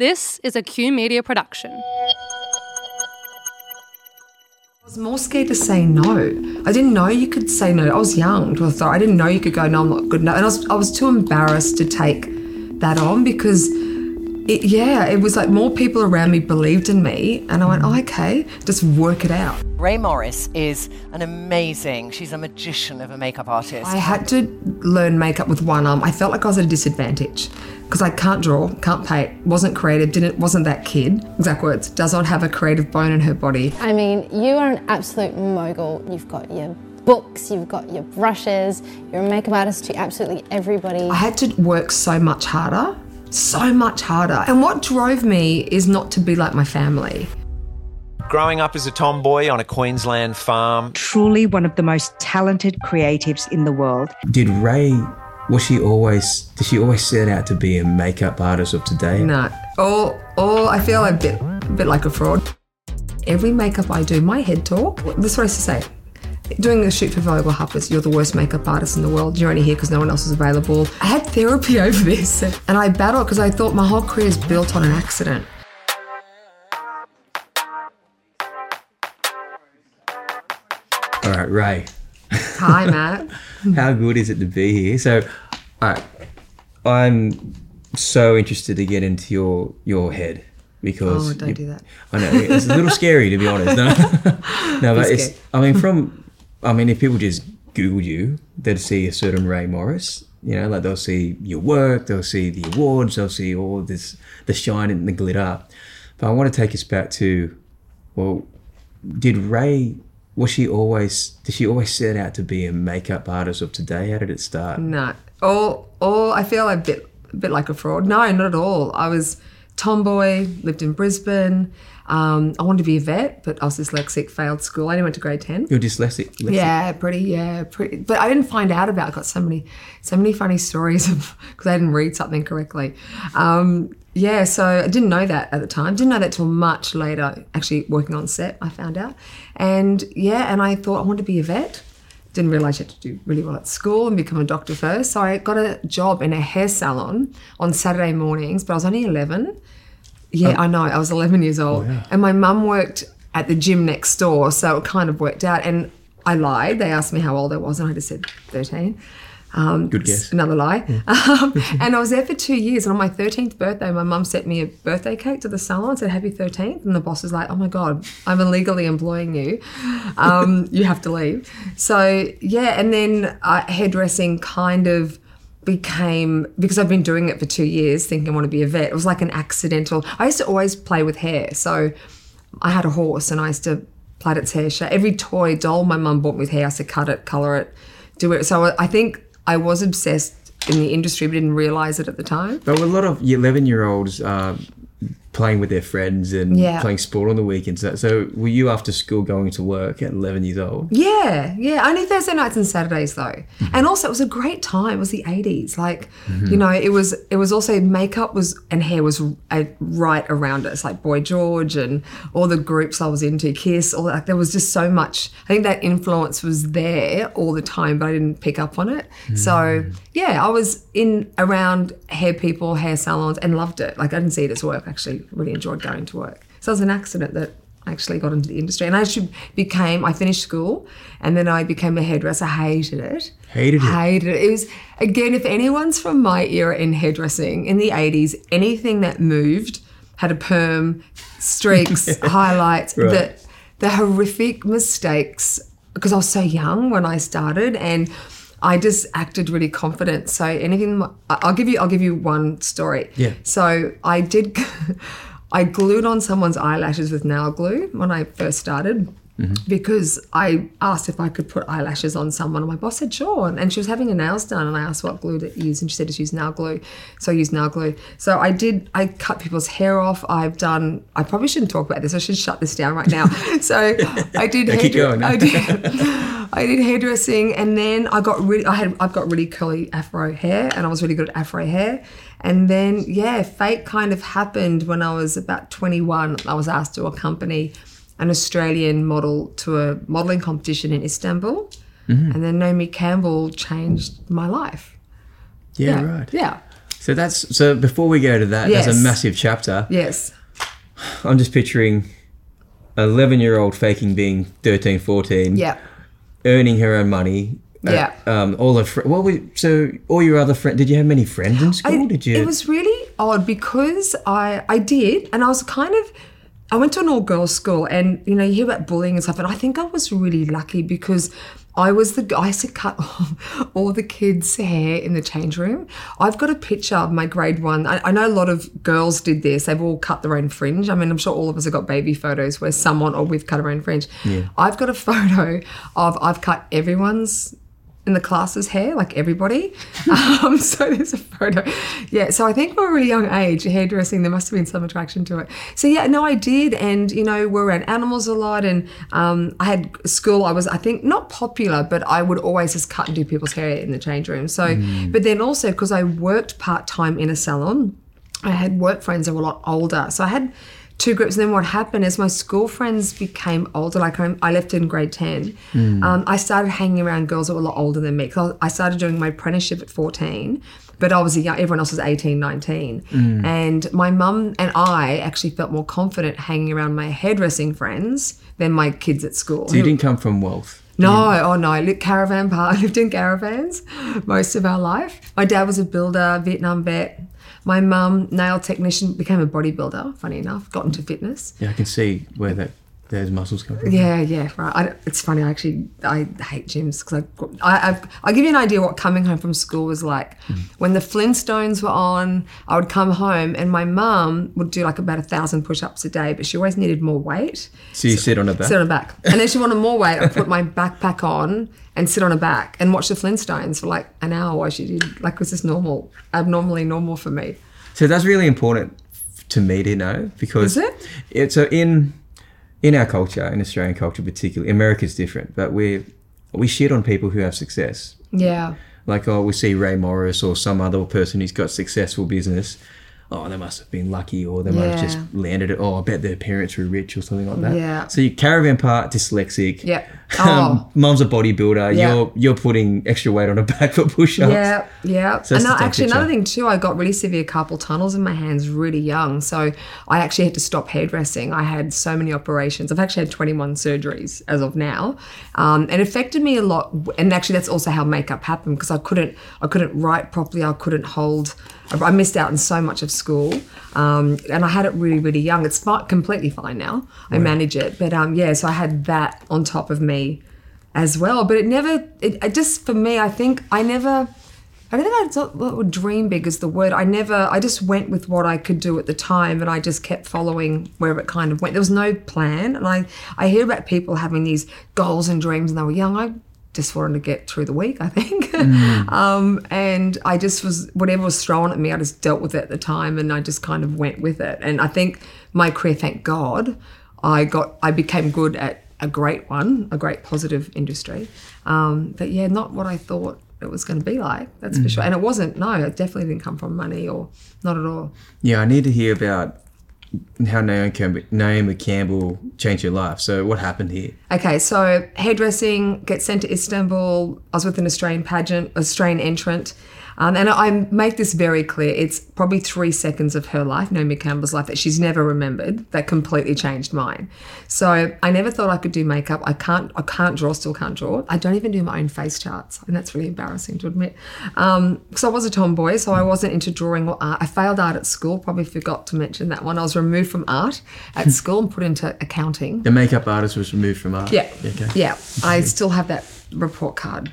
This is a KYU Media production. I was more scared to say no. I didn't know you could say no. I was young to authority. I didn't know you could go, no, I'm not good enough. And I was, I was too embarrassed to take that on because, it, yeah, it was like more people around me believed in me. And I went, oh, okay, just work it out. Rae Morris is an amazing, she's a magician of a makeup artist. I had to learn makeup with one arm. I felt like I was at a disadvantage because I can't draw, can't paint, wasn't creative, didn't wasn't that kid. Exact words. Does not have a creative bone in her body. I mean, you are an absolute mogul. You've got your books, you've got your brushes, you're a makeup artist to absolutely everybody. I had to work so much harder, so much harder. And what drove me is not to be like my family. Growing up as a tomboy on a Queensland farm, truly one of the most talented creatives in the world. Did Rae, was she always did she always set out to be a makeup artist of today? No. All all I feel a bit a bit like a fraud. Every makeup I do, my head talk, this is what I used to say. Doing a shoot for Vogue Harper's, you're the worst makeup artist in the world. You're only here because no one else is available. I had therapy over this and I battled because I thought my whole career is built on an accident. All right, Rae. Hi, Matt. How good is it to be here? So, right, I'm so interested to get into your your head because Oh, don't you- do that. I know it's a little scary to be honest. No, no, but it's. I mean, from I mean, if people just Google you, they'd see a certain Rae Morris. You know, like they'll see your work, they'll see the awards, they'll see all this the shine and the glitter. But I want to take us back to, well, did Rae? Was she always? Did she always set out to be a makeup artist of today? How did it start? No. All all I feel a bit a bit like a fraud. No, not at all. I was tomboy, lived in Brisbane. Um, I wanted to be a vet, but I was dyslexic, failed school. I only went to grade ten. You're dyslexic. dyslexic. Yeah, pretty. Yeah, pretty. But I didn't find out about. it. I got so many, so many funny stories of because I didn't read something correctly. Um, yeah, so I didn't know that at the time. Didn't know that till much later. Actually, working on set, I found out. And yeah, and I thought I wanted to be a vet. Didn't realize you had to do really well at school and become a doctor first. So I got a job in a hair salon on Saturday mornings, but I was only eleven. Yeah, oh. I know. I was 11 years old. Oh, and my mum worked at the gym next door, so it kind of worked out. And I lied. They asked me how old I was, and I just said 13. Um, Good guess. Another lie. Um, and I was there for two years. And on my 13th birthday, my mum sent me a birthday cake to the salon, and said happy 13th. And the boss was like, oh my God, I'm illegally employing you. Um, you have to leave. So, yeah. And then uh, hairdressing kind of became because I've been doing it for two years, thinking I want to be a vet. It was like an accidental. I used to always play with hair, so I had a horse and I used to plait its hair. Every toy doll my mum bought me with hair. I used to cut it, color it, do it. So I think I was obsessed in the industry, but didn't realize it at the time. There were a lot of 11 year olds uh, playing with their friends and Yeah. playing sport on the weekends. So, were you after school going to work at 11 years old? Yeah, yeah. Only Thursday nights and Saturdays though. Mm-hmm. And also it was a great time. It was the eighties. Like, mm-hmm. you know, it was it was also makeup was and hair was uh, right around us, like Boy George and all the groups I was into, Kiss, all. Like, there was just so much. I think that influence was there all the time, but I didn't pick up on it. So mm. yeah, I was in around hair people, hair salons, and loved it. Like I didn't see it as work. Actually, really enjoyed going to work. So it was an accident that I actually got into the industry. And I actually became, I finished school and then I became a hairdresser. Hated it. Hated it? Hated it. It was, again, if anyone's from my era in hairdressing in the 80s, anything that moved had a perm, streaks, highlights, Right. the, the horrific mistakes, because I was so young when I started and I just acted really confident. So anything, I'll give you, I'll give you one story. Yeah. So I did, I glued on someone's eyelashes with nail glue when I first started. Mm-hmm. Because I asked if I could put eyelashes on someone, and my boss said sure. And, she was having her nails done, and I asked what glue to use, and she said to use nail glue. So I used nail glue. So I did. I cut people's hair off. I've done. I probably shouldn't talk about this. I should shut this down right now. So I did. No, keep going. I did. I did hairdressing, and then I got really. I had. I've got really curly afro hair, and I was really good at afro hair. And then yeah, fate kind of happened when I was about 21. I was asked to accompany an Australian model to a modelling competition in Istanbul, and then Naomi Campbell changed my life. Yeah, right. Yeah. So that's so. Before we go to that, there's Yes. a massive chapter. Yes. I'm just picturing 11 year old faking being 13, 14. Yeah. Earning her own money. Uh, Yeah. um. All of fr- what were so all your other friends? Did you have many friends in school? I- did you? It was really odd because I I did, and I was kind of. I went to an all girls school, and you know you hear about bullying and stuff, and I think I was really lucky because I was the I used to cut all the kids' hair in the change room. I've got a picture of my grade one. I, I know a lot of girls did this. They've all cut their own fringe. I mean, I'm sure all of us have got baby photos where someone or we've cut our own fringe. I've got a photo of I've cut everyone's in the class's hair, like everybody. Um, so there's a photo. Yeah, so I think from a really young age, hairdressing, there must have been some attraction to it. So yeah, no, I did. And, you know, we're around animals a lot. And um, I had school, I was, I think, not popular, but I would always just cut and do people's hair in the change room. So, but then also because I worked part time in a salon, I had work friends that were a lot older. So I had two groups. And then what happened is my school friends became older. Like I, I left in grade 10. Um, I started hanging around girls that were a lot older than me. 'Cause I started doing my apprenticeship at 14. But obviously, was young, everyone else was 18, 19. And my mum and I actually felt more confident hanging around my hairdressing friends than my kids at school. so you didn't come from wealth. no, oh no, caravan park. I lived in caravans most of our life. My dad was a builder, Vietnam vet. My mum, nail technician, became a bodybuilder. Funny enough, got into fitness. Yeah, I can see where that those muscles come from. Yeah, yeah, right. I, it's funny. I actually I hate gyms because I, I, I I'll give you an idea what coming home from school was like. Hmm. When the Flintstones were on, I would come home and my mum would do like about a thousand push-ups a day, but she always needed more weight. So you sit on a back. Sit on her back. And then she wanted more weight. I put my backpack on and sit on her back and watch the Flintstones for like an hour while she did. Like, was this normal, abnormally normal for me. So that's really important to me to know because Is it? It's so in in our culture, in Australian culture particularly, America's different, but we we shit on people who have success. Yeah. Like oh, we see Rae Morris or some other person who's got successful business. Oh, they must have been lucky, or they might have just landed it. Oh, I bet their parents were rich or something like that. Yeah. So you caravan park dyslexic. Yeah. Um, Oh. Mum's a bodybuilder. Yeah. You're you're putting extra weight on a back for push-ups. Yeah, yeah. So and actually, picture. another thing too, I got really severe carpal tunnels in my hands really young. So I actually had to stop hairdressing. I had so many operations. I've actually had 21 surgeries as of now, um, and it affected me a lot. And actually, that's also how makeup happened because I couldn't, I couldn't write properly. I couldn't hold. I missed out on so much of school, um, and I had it really, really young. It's fi- completely fine now. I manage it, but um, yeah. So I had that on top of me as well. But it never, it, it just for me, I think I never, I don't think I thought what would dream big is the word. I never, I just went with what I could do at the time and I just kept following where it kind of went. There was no plan. And I, I hear about people having these goals and dreams when they were young. I just wanted to get through the week, I think. um, and I just was, whatever was thrown at me, I just dealt with it at the time and I just kind of went with it. And I think my career, thank God, I got, I became good at a great one, a great positive industry. Um, but yeah, not what I thought it was going to be like. That's for sure. And it wasn't. No, it definitely didn't come from money or not at all. Yeah, I need to hear about how Naomi Campbell, Naomi Campbell changed your life. So what happened here? Okay, so hairdressing, get sent to Istanbul. I was with an Australian pageant, Australian entrant. Um, and I make this very clear. It's probably three seconds of her life, Naomi Campbell's life, that she's never remembered. That completely changed mine. So I never thought I could do makeup. I can't. I can't draw. Still can't draw. I don't even do my own face charts, and that's really embarrassing to admit. Because I was a tomboy, so I wasn't into drawing or art. I failed art at school. Probably forgot to mention that one. I was removed from art at school and put into accounting. The makeup artist was removed from art. Yeah. Okay. Yeah. I still have that report card.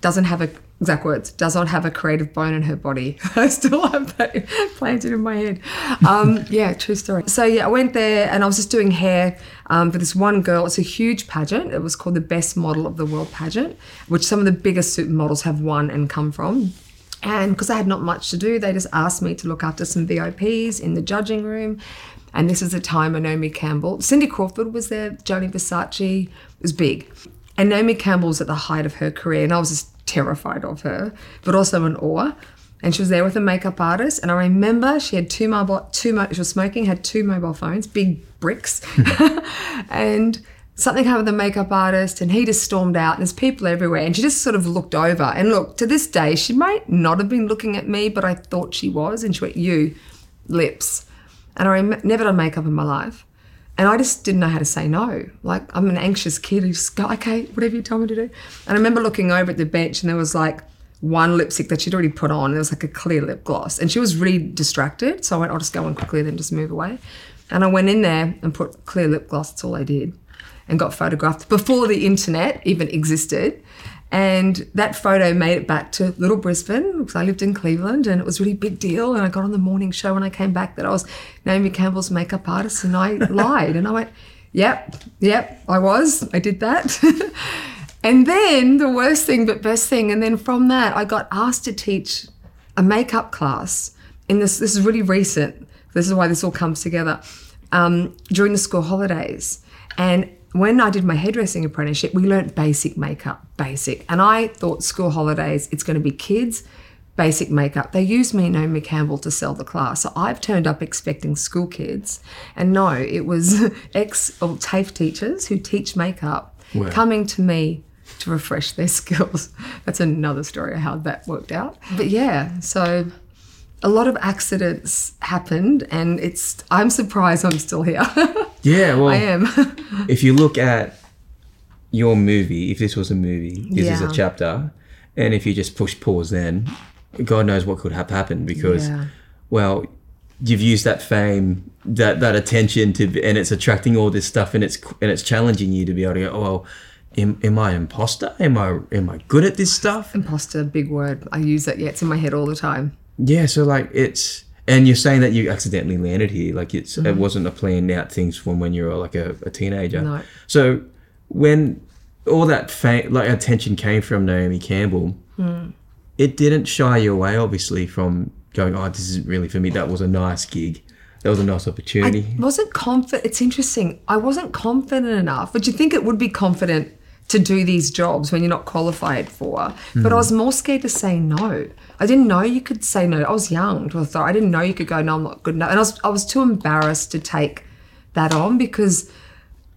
Doesn't have a exact words. Does not have a creative bone in her body. I still have that planted in my head. Um, yeah, true story. So yeah, I went there and I was just doing hair um, for this one girl. It's a huge pageant. It was called the Best Model of the World pageant, which some of the biggest supermodels have won and come from. And because I had not much to do, they just asked me to look after some VIPs in the judging room. And this is the time when Naomi Campbell, Cindy Crawford was there, Gianni Versace was big. And Naomi Campbell was at the height of her career, and I was just terrified of her, but also in awe. And she was there with a makeup artist, and I remember she had two mobile, two mo- she was smoking, had two mobile phones, big bricks, and something happened with the makeup artist and he just stormed out and there's people everywhere and she just sort of looked over. And look to this day she might not have been looking at me but i thought she was and she went you lips. And i rem- never done makeup in my life and i just didn't know how to say no. Like i'm an anxious kid who just go okay whatever you tell me to do. And i remember looking over at the bench and there was like one lipstick that she'd already put on. And was like a clear lip gloss. And she was really distracted. So i went i'll just go in quickly then just move away. And i went in there and put clear lip gloss. That's all i did. And got photographed before the internet even existed. And that photo made it back to Little Brisbane because I lived in Cleveland and it was a really big deal. And I got on the morning show when I came back that I was Naomi Campbell's makeup artist and I lied. And I went, yep, yep, I was. I did that. and then the worst thing, but best thing. And then from that, I got asked to teach a makeup class in this. This is really recent. This is why this all comes together um, during the school holidays. And when I did my hairdressing apprenticeship, we learnt basic makeup, basic. And I thought school holidays, it's going to be kids, basic makeup. They used me, Naomi Campbell, to sell the class. So I've turned up expecting school kids. And no, it was ex or TAFE teachers who teach makeup Wow. coming to me to refresh their skills. That's another story of how that worked out. But yeah, so a lot of accidents happened and it's I'm surprised I'm still here. Yeah, well, I am. if you look at your movie, if this was a movie, this is a chapter, and if you just push pause, then God knows what could have happened because, Yeah. well, you've used that fame, that that attention to, and it's attracting all this stuff, and it's and it's challenging you to be able to go, oh, well, am, am I an imposter? Am I am I good at this stuff? Imposter, big word. I use that. Yeah, it's in my head all the time. Yeah, so like it's and you're saying that you accidentally landed here, like it's it mm-hmm. wasn't a planned out things from when you were like a, a teenager. No. So when all that fa- like attention came from Naomi Campbell, hmm. it didn't shy you away, obviously, from going, "Oh, this isn't really for me." That was a nice gig. That was a nice opportunity. I wasn't confident. It's interesting. I wasn't confident enough. But you think it would be confident to do these jobs when you're not qualified for? But I hmm. was more scared to say no. I didn't know you could say no. I was young to authority. I didn't know you could go, no, I'm not good enough. And I was, I was too embarrassed to take that on because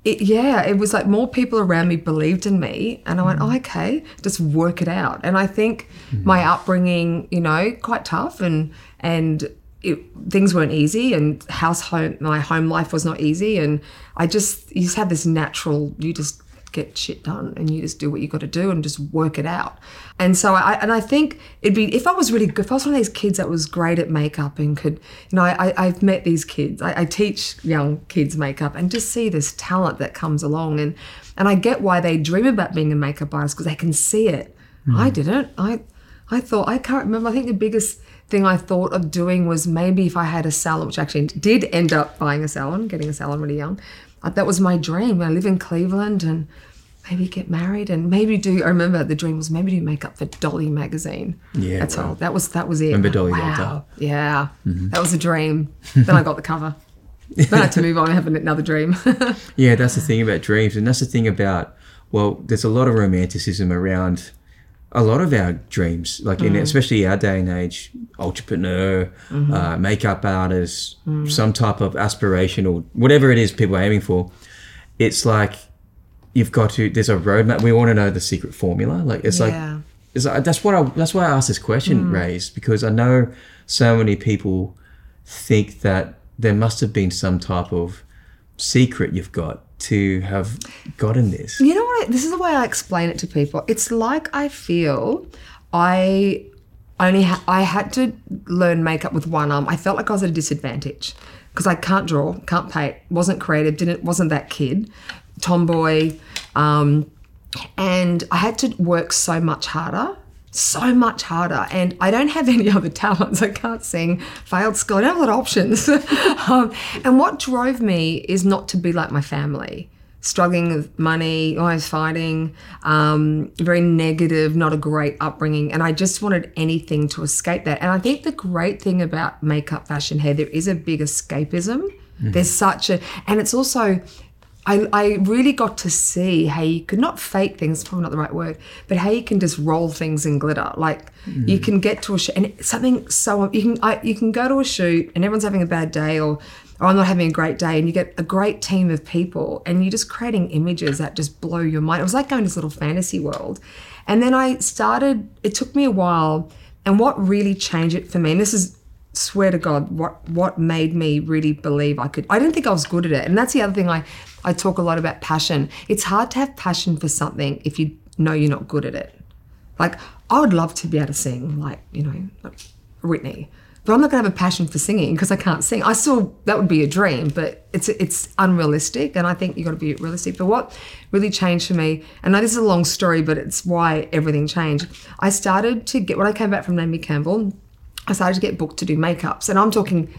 it, yeah, it was like more people around me believed in me, and I went, hmm. oh, okay, just work it out. And I think hmm. my upbringing, you know, quite tough, and and it, things weren't easy, and house home, my home life was not easy, and I just you just have this natural, you just get shit done, and you just do what you got to do, and just work it out. And so I and I think it'd be if I was really good, if I was one of these kids that was great at makeup and could, you know, I, I I've met these kids, I, I teach young kids makeup, and just see this talent that comes along, and and I get why they dream about being a makeup artist because they can see it. Hmm. I didn't. I I thought I can't remember. I think the biggest thing I thought of doing was maybe if I had a salon, which actually did end up buying a salon, getting a salon really young. Uh, That was my dream. I live in Cleveland and maybe get married and maybe do. I remember the dream was maybe do makeup for Dolly magazine. Yeah, that's wow. all. That was that was it. Remember Dolly wow. Yeah, that was a dream. then I got the cover. Then I had to move on and have another dream. Yeah, that's the thing about dreams, and that's the thing about well, there's a lot of romanticism around a lot of our dreams, like in mm. especially our day and age, entrepreneur, mm-hmm. uh, makeup artist, mm. some type of aspirational, whatever it is people are aiming for. It's like you've got to. There's a roadmap. We want to know the secret formula. Like it's Yeah. like it's like, that's what I that's why I asked this question, mm. Raised, because I know so many people think that there must have been some type of secret you've got to have gotten this. You know what? I, this is the way I explain it to people. It's like I feel I only ha- I had to learn makeup with one arm. I felt like I was at a disadvantage because I can't draw, can't paint, wasn't creative, didn't wasn't that kid, tomboy, um, and I had to work so much harder. So much harder, and I don't have any other talents. I can't sing, failed school. I don't have a lot of options. um, and what drove me is not to be like my family struggling with money, always fighting, um, very negative, not a great upbringing. And I just wanted anything to escape that. And I think the great thing about makeup, fashion, hair, there is a big escapism. There's such a, and it's also, I, I really got to see how you could not fake things, probably not the right word, but how you can just roll things in glitter. Like you mm. can get to a shoot and something so you can I, you can go to a shoot and everyone's having a bad day or or I'm not having a great day, and you get a great team of people, and you're just creating images that just blow your mind. It was like going to this little fantasy world. And then I started, it took me a while, and what really changed it for me, and this is swear to God, what what made me really believe I could. I didn't think I was good at it, and that's the other thing. I I talk a lot about passion. It's hard to have passion for something if you know you're not good at it. Like I would love to be able to sing, like you know, like Whitney, but I'm not going to have a passion for singing because I can't sing. I still that would be a dream, but it's it's unrealistic, and I think you've got to be realistic. But what really changed for me, and this is a long story, but it's why everything changed. I started to get when I came back from Naomi Campbell. I started to get booked to do makeups, and I'm talking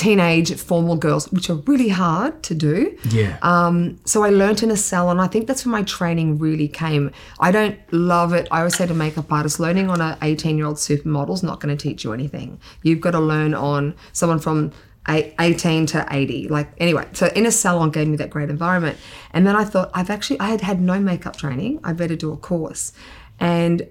teenage formal girls, which are really hard to do. Yeah. Um, so I learnt in a salon. I think that's where my training really came. I don't love it. I always say to makeup artists, learning on an 18 year old supermodel is not going to teach you anything. You've got to learn on someone from 18 to 80. Like, anyway, so in a salon gave me that great environment. And then I thought, I've actually, I had had no makeup training. I better do a course. And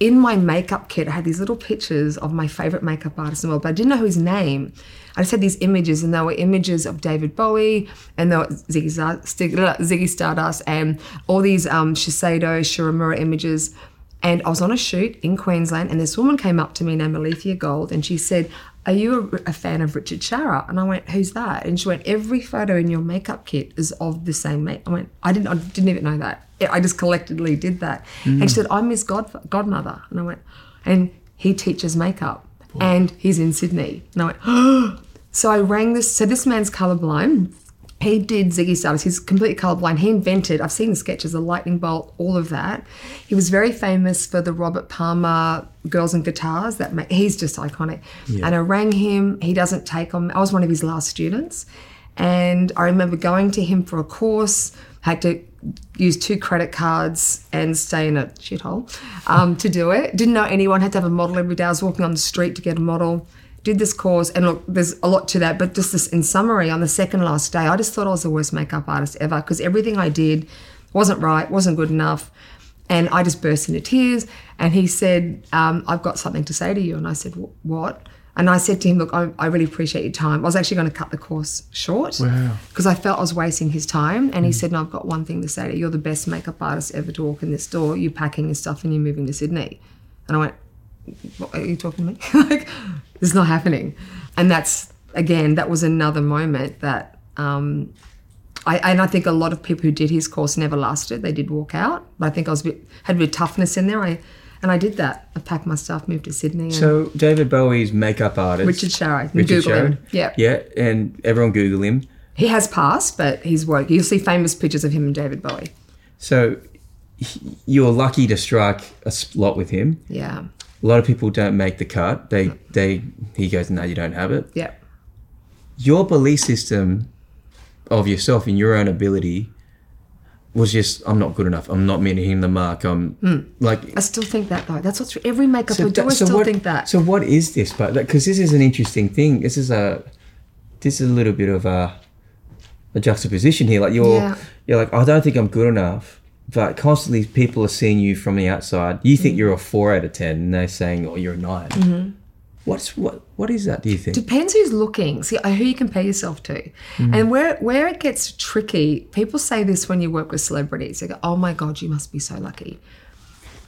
in my makeup kit, I had these little pictures of my favorite makeup artist in the world, but I didn't know his name. I just had these images, and they were images of David Bowie, and they were Ziggy, Star- Ziggy Stardust, and all these um, Shiseido, Shiramura images. And I was on a shoot in Queensland, and this woman came up to me named Alethea Gold, and she said, "Are you a, a fan of Richard Sharah?" And I went, "Who's that?" And she went, "Every photo in your makeup kit is of the same mate." I went, "I didn't, I didn't even know that. I just collectively did that." And she said, "I'm his god, godmother," and I went, "And he teaches makeup, and he's in Sydney." And I went, so I rang this. So this man's colorblind. He did Ziggy Stardust. He's completely colorblind. He invented, I've seen the sketches, the lightning bolt, all of that. He was very famous for the Robert Palmer Girls and Guitars. That ma- He's just iconic. And I rang him. He doesn't take on, I was one of his last students. And I remember going to him for a course, had to use two credit cards and stay in a shithole um, to do it. Didn't know anyone, had to have a model every day. I was walking on the street to get a model did this course and look there's a lot to that but just this in summary on the second last day i just thought i was the worst makeup artist ever because everything i did wasn't right wasn't good enough and i just burst into tears and he said um, i've got something to say to you and i said what and i said to him look I, I really appreciate your time i was actually going to cut the course short because i felt i was wasting his time and he said no i've got one thing to say to you you're the best makeup artist ever to walk in this door you're packing your stuff and you're moving to sydney and i went what, are you talking to me? like, this is not happening. And that's, again, that was another moment that, um, I, and I think a lot of people who did his course never lasted. They did walk out. But I think I was a bit, had a bit of toughness in there. I, and I did that. I packed my stuff, moved to Sydney. And So David Bowie's makeup artist, Richard Sharah. Richard Google him. Yeah. yeah, and everyone Google him. He has passed, but he's work. You'll see famous pictures of him and David Bowie. So he- you're lucky to strike a slot with him. Yeah. A lot of people don't make the cut. They they he goes, no, you don't have it. Yeah. Your belief system of yourself and your own ability was just I'm not good enough. I'm not meeting the mark. I'm like I still think that though. That's what's every makeup do. that- I still what, think that. So what is this? But because this is an interesting thing. This is a this is a little bit of a a juxtaposition here. Like you're Yeah. you're like I don't think I'm good enough. But constantly, people are seeing you from the outside. You Mm. think you're a four out of ten, and they're saying, "Oh, you're a 9 Mm-hmm. What's what? What is that? Do you think? Depends who's looking. See uh, who you compare yourself to, and where where it gets tricky. People say this when you work with celebrities. They go, "Oh my god, you must be so lucky,"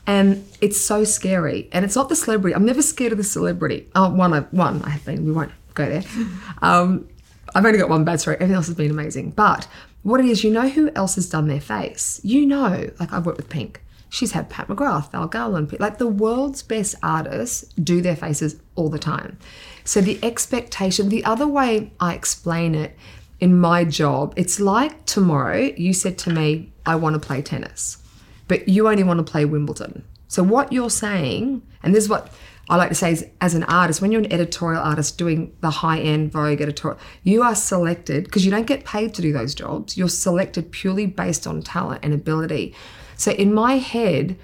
and it's so scary. And it's not the celebrity. I'm never scared of the celebrity. Oh, one I one I have been. We won't go there. Um, I've only got one bad story. Everything else has been amazing. But what it is, you know who else has done their face. You know, like I've worked with Pink. She's had Pat McGrath, Val Garland, like the world's best artists do their faces all the time. So the expectation, the other way I explain it in my job, it's like tomorrow you said to me, I want to play tennis, but you only want to play Wimbledon. So what you're saying, and this is what I like to say is as an artist, when you're an editorial artist doing the high end Vogue editorial, you are selected because you don't get paid to do those jobs. You're selected purely based on talent and ability. So in my head,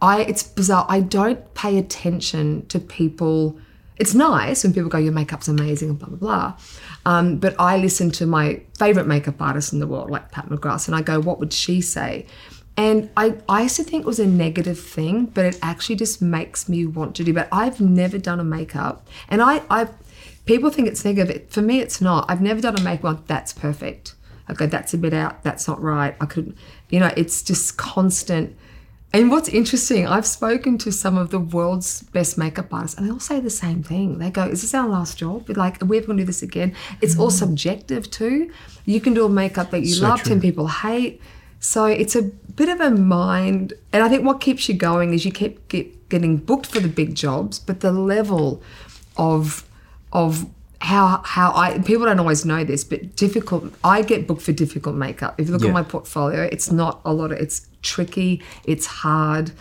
I it's bizarre. I don't pay attention to people. It's nice when people go, "Your makeup's amazing," and blah blah blah. Um, but I listen to my favorite makeup artist in the world, like Pat McGrath, and I go, "What would she say?" And I, I used to think it was a negative thing, but it actually just makes me want to do. But I've never done a makeup, and I, I people think it's negative. For me, it's not. I've never done a makeup that's perfect. I go, that's a bit out. That's not right. I could, you know, it's just constant. And what's interesting, I've spoken to some of the world's best makeup artists, and they all say the same thing. They go, "Is this our last job? But like, we're going to do this again?" It's all mm. subjective too. You can do a makeup that you So love, and people hate. So it's a bit of a mind, and I think what keeps you going is you keep get, getting booked for the big jobs, but the level of of how how I people don't always know this, but difficult. I get booked for difficult makeup. If you look Yeah. at my portfolio, it's not a lot of. It's tricky. It's hard.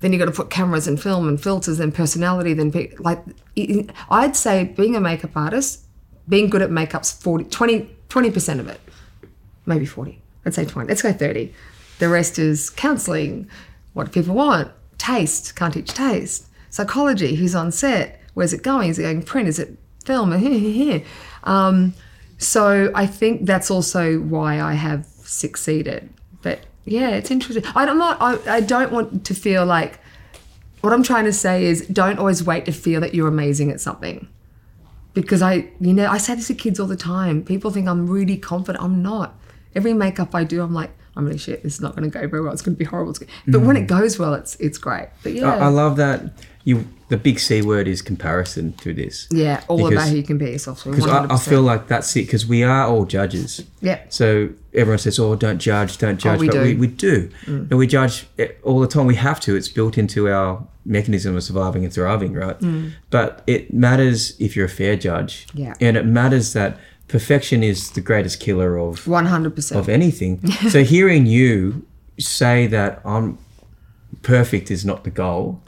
Then you got to put cameras and film and filters and personality. Then pe- like it- I'd say being a makeup artist, being good at makeup's 40, 20 percent of it maybe 40. I'd say 20. Let's go 30. The rest is counseling, what do people want, taste, can't teach taste, psychology, who's on set, where's it going, is it going print, is it film. Um, so I think that's also why I have succeeded. But yeah, it's interesting. I'm not, I, I don't want to feel like, what I'm trying to say is don't always wait to feel that you're amazing at something because I, you know, I say this to kids all the time. People think I'm really confident. I'm not. Every makeup I do, I'm like, I'm really shit. This is not going to go very well. It's going to be horrible. But when it goes well, it's it's great. But yeah, I, I love that you. The big C word is comparison to this. yeah, all Because- about who you compare yourself to. Because I, I feel like that's it. Because we are all judges. Yeah. So everyone says, "Oh, don't judge, don't oh, judge," we but do. we, we do, mm. and we judge all the time. We have to. It's built into our mechanism of surviving and thriving, right? Mm. But it matters if you're a fair judge. Yeah. And it matters that perfection is the greatest killer of 100%. of anything. so hearing you say that I'm perfect is not the goal.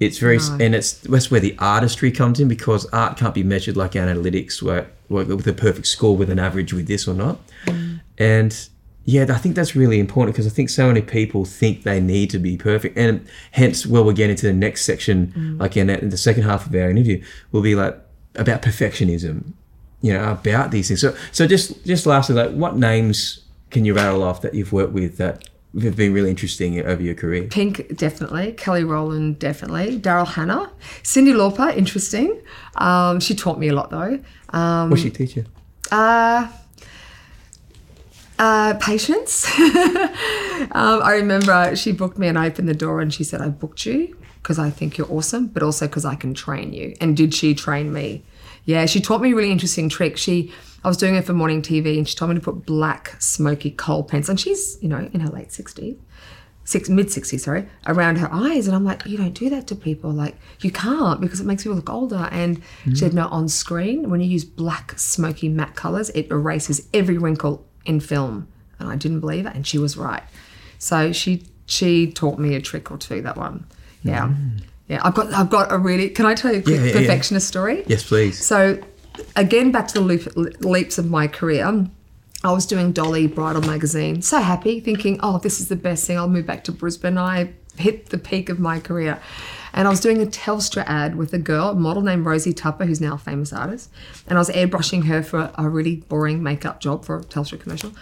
It's very, and it's that's where the artistry comes in because art can't be measured like analytics, where, where with a perfect score with an average with this or not. Mm. And yeah, I think that's really important because I think so many people think they need to be perfect, and hence, well, we'll get into the next section, mm. like in, in the second half of our interview, will be like about perfectionism, you know, about these things. So, so just just lastly, like, what names can you rattle off that you've worked with that have been really interesting over your career? Pink, definitely. Kelly Rowland, definitely. Daryl Hannah. Cyndi Lauper, interesting. Um, she taught me a lot, though. Um, What's she teach you? Uh, uh, patience. um, I remember she booked me and I opened the door and she said, I booked you because I think you're awesome, but also because I can train you. And did she train me? Yeah, she taught me a really interesting trick. She, I was doing it for morning TV and she told me to put black smoky kohl pens. And she's, you know, in her late 60s six mid 60s sorry around her eyes. And i'm like you don't do that to people. Like you can't because it makes people look older. And she said no on screen when you use black smoky matte colors it erases every wrinkle in film. And i didn't believe it and she was right. So she she taught me a trick or two that one. Yeah. Mm. Yeah i've got i've got a really can i tell you a quick Yeah, yeah, yeah. perfectionist story? Yes, please. so, again, back to the leap, leaps of my career. I was doing Dolly Bridal Magazine. So happy, thinking, oh, this is the best thing. I'll move back to Brisbane. I hit the peak of my career. And I was doing a Telstra ad with a girl, a model named Rosie Tupper, who's now a famous artist. And I was airbrushing her for a really boring makeup job for a Telstra commercial.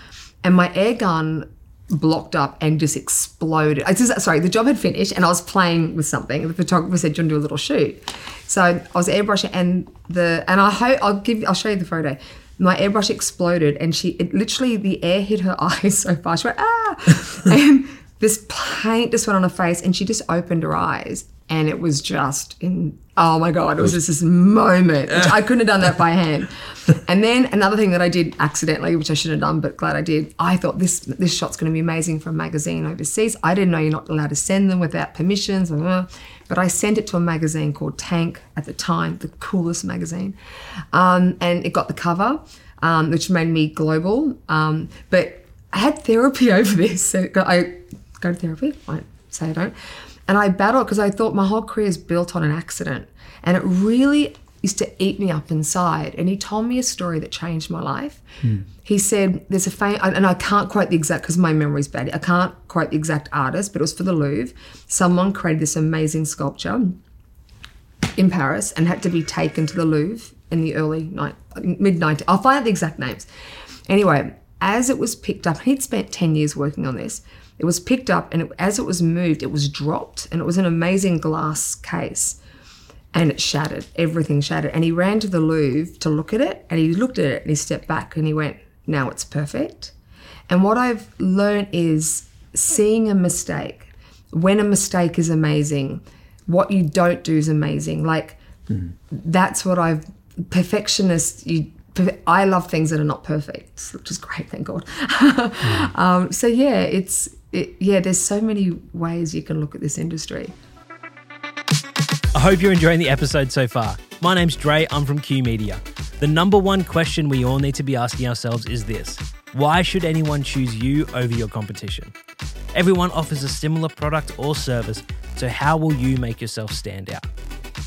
And my air gun blocked up and just exploded. Just, sorry, the job had finished and I was playing with something. The photographer said, "Do you want to do a little shoot?" So I was airbrushing and the and I hope I'll give I'll show you the photo. My airbrush exploded and she it literally the air hit her eyes so fast. She went ah, and this paint just went on her face and she just opened her eyes and it was just in oh my god it was just this moment which i couldn't have done that by hand and then another thing that i did accidentally which i shouldn't have done but glad i did i thought this this shot's going to be amazing for a magazine overseas i didn't know you're not allowed to send them without permissions blah, blah, blah. But i sent it to a magazine called tank at the time the coolest magazine. Um, and it got the cover um, which made me global. Um, but i had therapy over this. So i go to therapy? I say i don't. And I battled because I thought my whole career is built on an accident. And it really used to eat me up inside. And he told me a story that changed my life. Hmm. He said, There's a famous, and I can't quote the exact, because my memory's bad. I can't quote the exact artist, but it was for the Louvre. Someone created this amazing sculpture in Paris and had to be taken to the Louvre in the early mid 90s. I'll find out the exact names. Anyway, as it was picked up, he'd spent 10 years working on this. It was picked up, and it, as it was moved, it was dropped, and it was an amazing glass case. And it shattered. Everything shattered. And he ran to the Louvre to look at it, and he looked at it and he stepped back and he went, "Now it's perfect." And what I've learned is seeing a mistake. When a mistake is amazing, what you don't do is amazing. Like that's what I've perfectionist. You, I love things that are not perfect, which is great, thank God. um, so yeah, it's it, yeah. There's so many ways you can look at this industry. I hope you're enjoying the episode so far. My name's Dre, I'm from KYU Media. The number one question we all need to be asking ourselves is this Why should anyone choose you over your competition? Everyone offers a similar product or service, so how will you make yourself stand out?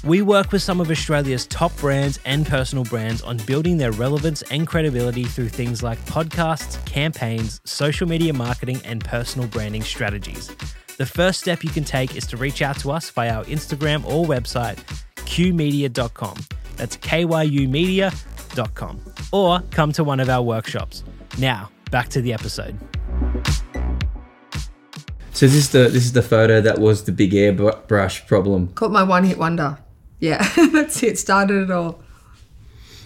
We work with some of Australia's top brands and personal brands on building their relevance and credibility through things like podcasts, campaigns, social media marketing, and personal branding strategies. The first step you can take is to reach out to us via our Instagram or website, kyumedia.com. That's kyumedia.com. Or come to one of our workshops. Now, back to the episode. So this is the this is the photo that was the big airbrush problem. Caught my one hit wonder. Yeah, that's it. Started it all.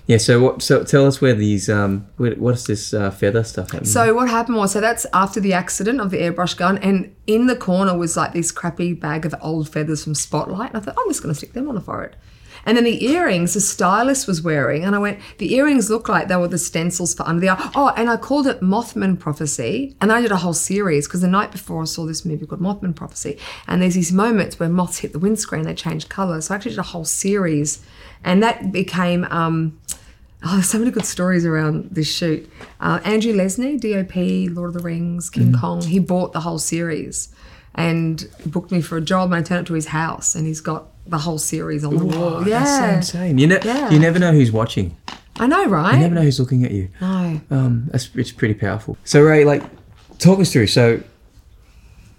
Yeah. So what? So tell us where these um what's this uh, feather stuff happening? So what happened was, so that's after the accident of the airbrush gun, and in the corner was like this crappy bag of old feathers from Spotlight. And I thought, I'm just going to stick them on the forehead. And then the earrings the stylist was wearing, and I went, the earrings look like they were the stencils for under the eye. Oh, and I called it Mothman Prophecy, and I did a whole series because the night before I saw this movie called Mothman Prophecy, and there's these moments where moths hit the windscreen, they change colour. So I actually did a whole series, and that became. Um, Oh, there's so many good stories around this shoot. Uh, Andrew Lesnie, DOP, Lord of the Rings, King Kong, he bought the whole series and booked me for a job and I turned up to his house and he's got the whole series on the wall. Yeah. So insane. You, ne- Yeah. you never know who's watching. I know, right? You never know who's looking at you. No. Um, that's it's pretty powerful. So Rae, like, talk us through. So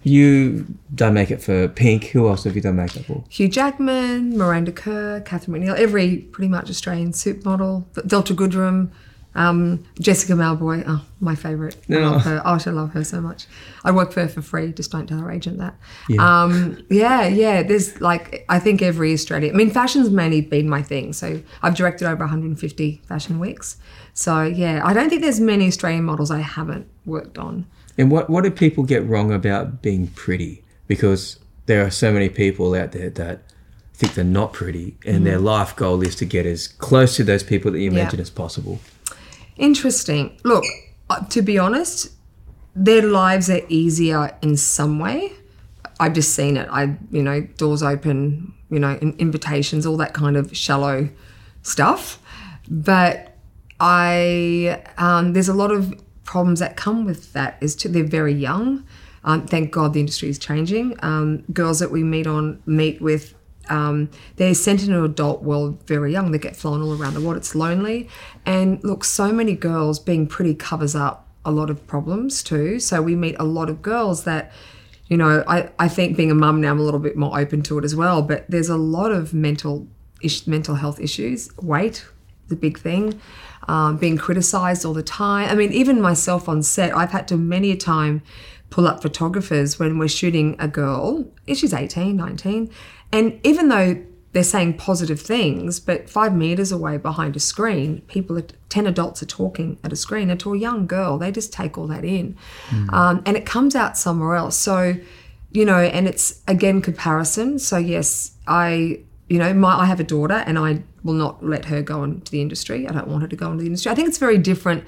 you done makeup for Pink. Who else have you done makeup for? Hugh Jackman, Miranda Kerr, Catherine McNeil, every pretty much Australian supermodel, Delta Goodrem, um, Jessica Mauboy, oh, my favourite. I No. love her. Oh, I love her so much. I work for her for free, just don't tell her agent that. Yeah. Um, yeah, yeah, there's like, I think every Australian, I mean, fashion's mainly been my thing. So I've directed over 150 fashion weeks. So yeah, I don't think there's many Australian models I haven't worked on. And what what do people get wrong about being pretty? Because there are so many people out there that think they're not pretty, and their life goal is to get as close to those people that you. Yeah. mentioned as possible. Interesting. Look, uh, to be honest, their lives are easier in some way. I've just seen it. I, you know, doors open, you know, in- invitations, all that kind of shallow stuff. But I, um, there's a lot of problems that come with that. Is to they're very young. Um, thank God the industry is changing. Um, girls that we meet on meet with um, they're sent into an adult world very young. They get flown all around the world. It's lonely. And look, so many girls being pretty covers up a lot of problems too. So we meet a lot of girls that, you know, I, I think being a mum now, I'm a little bit more open to it as well. But there's a lot of mental ish, mental health issues. Weight, the big thing. Um, being criticized all the time. I mean, even myself on set, I've had to many a time pull up photographers when we're shooting a girl. She's 18, 19. And even though they're saying positive things, but five meters away behind a screen, people, are, 10 adults are talking at a screen. And to a young girl, they just take all that in. Um, and it comes out somewhere else. So, you know, and it's again comparison. So, yes, I, you know, my, I have a daughter and I will not let her go into the industry. I don't want her to go into the industry. I think it's very different.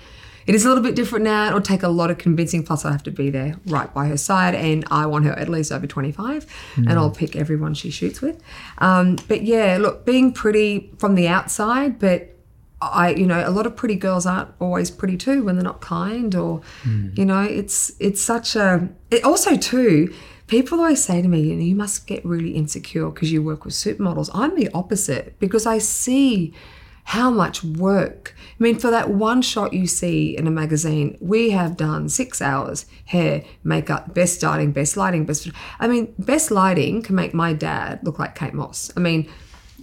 It is a little bit different now. It'll take a lot of convincing. Plus, I have to be there right by her side, and I want her at least over 25, and I'll pick everyone she shoots with. Um, but yeah, look, being pretty from the outside, but I, you know, a lot of pretty girls aren't always pretty too when they're not kind, or, you know, it's it's such a. It also too, people always say to me, you know, you must get really insecure because you work with supermodels. I'm the opposite because I see how much work. I mean, for that one shot you see in a magazine, we have done six hours hair, makeup, best styling, best lighting, best. I mean, best lighting can make my dad look like Kate Moss. I mean,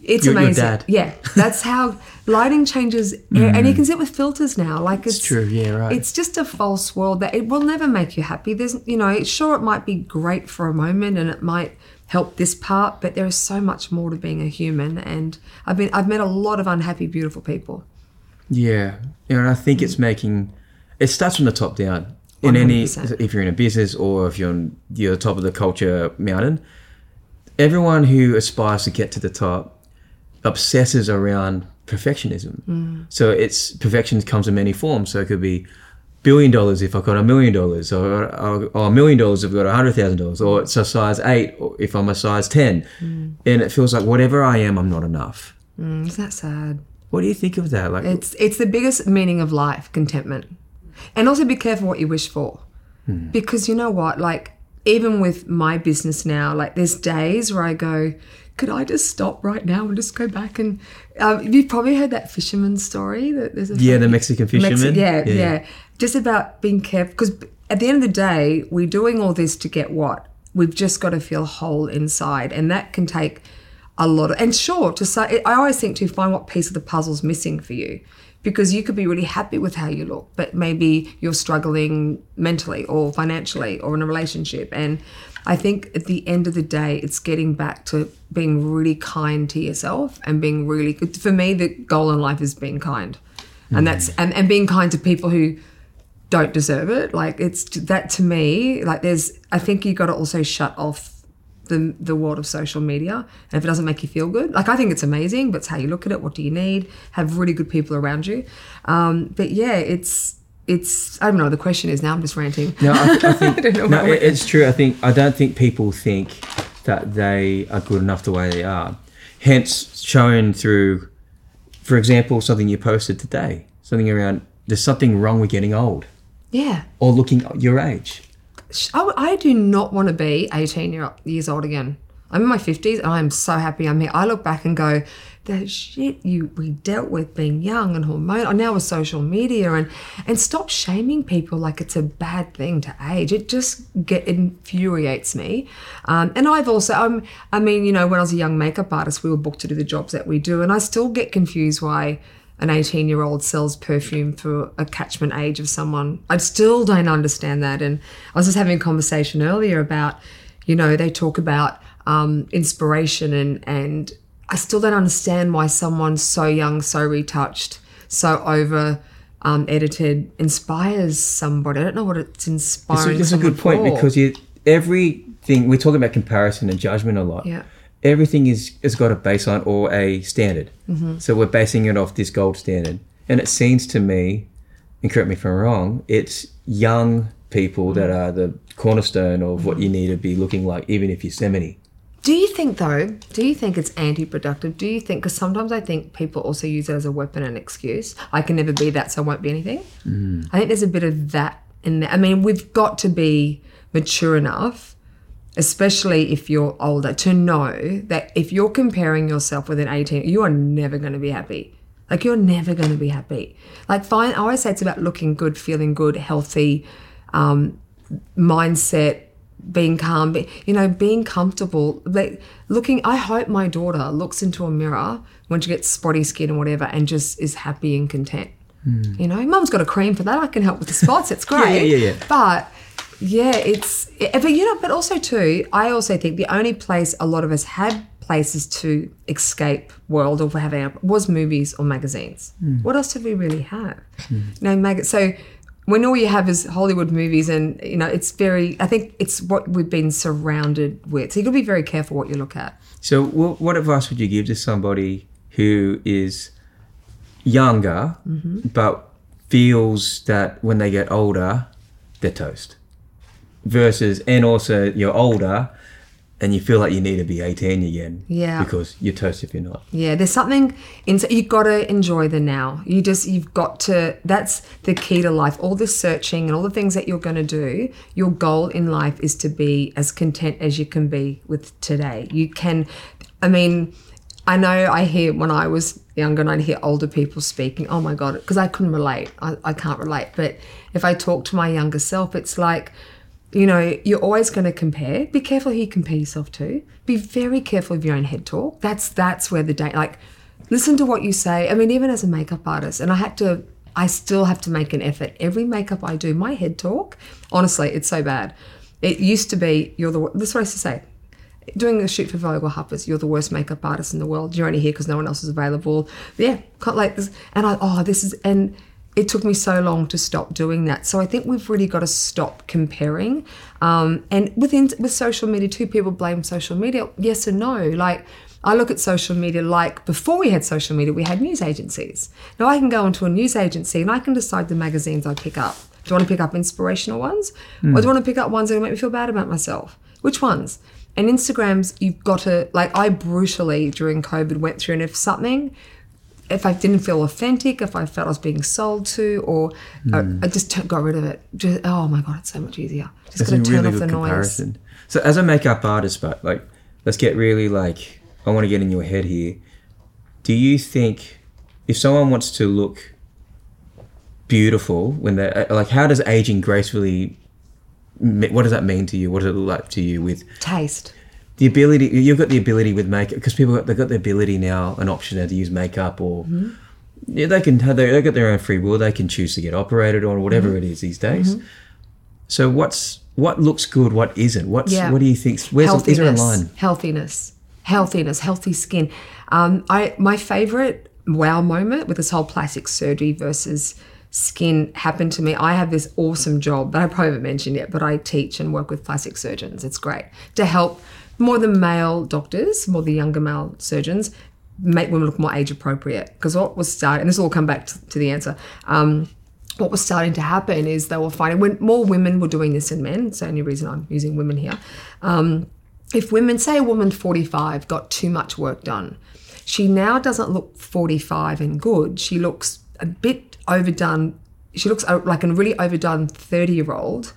It's Your- your amazing. dad. Yeah, that's how lighting changes, and you mm. can see it with filters now. Like it's, true, yeah, right. It's just a false world that it will never make you happy. There's, you know, sure it might be great for a moment, and it might help this part, but there is so much more to being a human. And I've been, I've met a lot of unhappy, beautiful people. Yeah, and I think it's making. It starts from the top down. In any, 100%. if you're in a business or if you're on the top of the culture mountain, everyone who aspires to get to the top obsesses around perfectionism. Mm. So it's perfection comes in many forms. So it could be billion dollars if I've got a million dollars, or, or, or a million dollars if I've got a hundred thousand dollars, or it's a size eight if I'm a size ten, and it feels like whatever I am, I'm not enough. Mm, isn't that sad? What do you think of that? Like, It's it's the biggest meaning of life, contentment. And also be careful what you wish for. Because you know what, like even with my business now, like there's days where I go, could I just stop right now and just go back and um, you've probably heard that fisherman story that there's a Yeah, the Mexican fisherman? yeah, Yeah, yeah, yeah. Just about being careful because at the end of the day, we're doing all this to get what? We've just got to feel whole inside, and that can take a lot of. And sure, to say, I always think to find what piece of the puzzle's missing for you, because you could be really happy with how you look, but maybe you're struggling mentally or financially or in a relationship. And I think at the end of the day, it's getting back to being really kind to yourself and being really good. For me, the goal in life is being kind, and that's mm. and, and being kind to people who don't deserve it. Like it's that to me, like there's I think you got to also shut off the the world of social media. And if it doesn't make you feel good, like I think it's amazing, but it's how you look at it. What do you need? Have really good people around you. Um, but yeah, it's it's I don't know. The question is now I'm just ranting. No, I, I think don't know no, it- it's true. I think I don't think people think that they are good enough the way they are. Hence, shown through, for example, something you posted today, something around there's something wrong with getting old Yeah. or looking your age. I, I do not want to be 18 year, years old again. I'm in my 50s and I'm so happy I'm here. I look back and go, the shit you we dealt with being young and hormonal, now with social media and and stop shaming people like it's a bad thing to age. It just get infuriates me. Um, and I've also, I'm I mean, you know, when I was a young makeup artist, we were booked to do the jobs that we do, and I still get confused why an 18 year old sells perfume for a catchment age of someone. I still don't understand that. And I was just having a conversation earlier about, you know, they talk about um, inspiration and, and I still don't understand why someone so young, so retouched, so over um, edited inspires somebody. I don't know what it's It's inspiring. a, that's a good point for. because you, everything we're talking about comparison and judgment a lot. Yeah. Everything is has got a baseline or a standard. Mm-hmm. So we're basing it off this gold standard, and it seems to me, and correct me if I'm wrong, it's young people that Mm-hmm. are the cornerstone of what you need to be looking like, even if you're 70. Do you think though? Do you think it's anti-productive? Do you think? Because sometimes I think people also use it as a weapon and excuse. I can never be that, so I won't be anything. I think there's a bit of that in there. I mean, we've got to be mature enough, especially if you're older, to know that if you're comparing yourself with an 18, you are never going to be happy. Like you're never going to be happy. Like fine, I always say it's about looking good, feeling good, healthy, um, mindset, being calm, be, you know, being comfortable. Like looking, I hope my daughter looks into a mirror when she gets spotty skin or whatever and just is happy and content. You know, mum's got a cream for that. I can help with the spots. It's great. yeah, yeah, yeah. But yeah, it's eh, but you know, but also too, I also think the only place a lot of us had places to escape world or for having a- was movies or magazines. Hmm. What else did we really have? Hmm. No mag- so when all you have is Hollywood movies and you know it's very I think it's what we've been surrounded with. So you got to be very careful what you look at. So, what, what advice would you give to somebody who is younger Mm-hmm. but feels that when they get older, they're toast? Versus, and also you're older and you feel like you need to be 18 again. Yeah. Because you're toast if you're not. Yeah, there's something in you got to enjoy the now. You just you've got to that's the key to life. All the searching and all the things that you're going to do, your goal in life is to be as content as you can be with today. You can I mean, I know I hear when I was younger and I'd hear older people speaking, oh my God, because I couldn't relate. I, I can't relate. But if I talk to my younger self, it's like, you know, you're always going to compare. Be careful who you compare yourself to. Be very careful of your own head talk. That's that's where the day like listen to what you say. I mean, even as a makeup artist, and I had to I still have to make an effort. Every makeup I do, my head talk, honestly, it's so bad. It used to be you're the this is what I used to say. Doing a shoot for Vogue Harper's, you're the worst makeup artist in the world. You're only here because no one else is available. Yeah, can't like this. And I, oh, this is, and it took me so long to stop doing that. So I think we've really got to stop comparing. Um, and within with social media too, people blame social media. Yes and no. Like I look at social media like before we had social media, we had news agencies. Now I can go into a news agency and I can decide the magazines I pick up. Do I want to pick up inspirational ones, or do I want to pick up ones that make me feel bad about myself? Which ones? And Instagrams, you've got to like. I brutally during COVID went through, and if something if I didn't feel authentic, if I felt I was being sold to, or I, hmm. I just t- got rid of it. Just, oh my god, it's so much easier. Just That's got a to turn really off the good noise. So as a makeup artist, but like, let's get really like, I want to get in your head here. Do you think if someone wants to look beautiful when they're uh, like, how does aging gracefully? What does that mean to you? What does it look like to you with Taste. The ability? You've got the ability with makeup because people got, they've got the ability now, an option now to use makeup or. Mm-hmm. Yeah, they can have their, they got their own free will. They can choose to get operated on, or whatever Mm-hmm. it is these days. So what's what looks good? What isn't? What's Yeah. what do you think? Where's is there a healthiness, line? healthiness, healthiness, healthy skin. Um, I my favorite wow moment with this whole plastic surgery versus skin happened to me. I have this awesome job that I probably haven't mentioned yet, but I teach and work with plastic surgeons. It's great to help more the male doctors, more the younger male surgeons, make women look more age appropriate. Because what was starting, and this will all come back to, to the answer. Um, what was starting to happen is they were finding when more women were doing this than men. The only reason I'm using women here. Um, if women, say a woman 45 got too much work done, she now doesn't look 45 and good. She looks a bit overdone. She looks uh, like a really overdone 30 year old,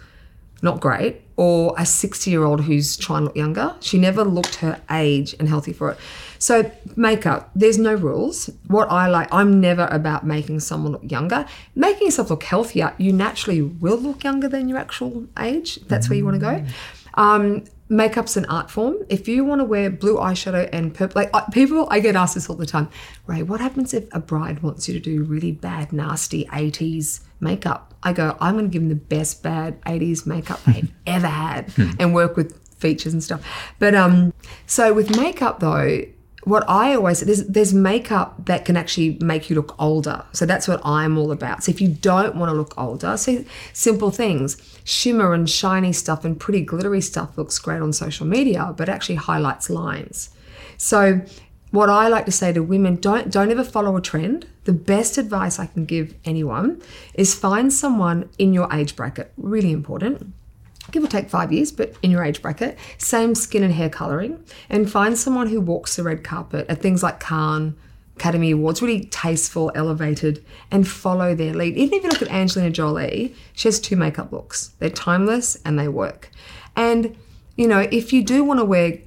not great, or a 60 year old who's trying to look younger. She never looked her age and healthy for it. So, makeup, there's no rules. What I like, I'm never about making someone look younger. Making yourself look healthier, you naturally will look younger than your actual age. That's where you want to go. Um, makeup's an art form. If you want to wear blue eyeshadow and purple, like people, I get asked this all the time. Rae, what happens if a bride wants you to do really bad, nasty 80s makeup? I go, I'm going to give them the best bad 80s makeup they've ever had and work with features and stuff. But um, so with makeup though, what I always there's there's makeup that can actually make you look older. So that's what I'm all about. So if you don't want to look older, so simple things, shimmer and shiny stuff and pretty glittery stuff looks great on social media, but actually highlights lines. So what I like to say to women, don't don't ever follow a trend. The best advice I can give anyone is find someone in your age bracket, really important give or take five years, but in your age bracket, same skin and hair colouring, and find someone who walks the red carpet at things like Cannes, Academy Awards, really tasteful, elevated, and follow their lead. Even if you look at Angelina Jolie, she has two makeup looks. They're timeless and they work. And, you know, if you do want to wear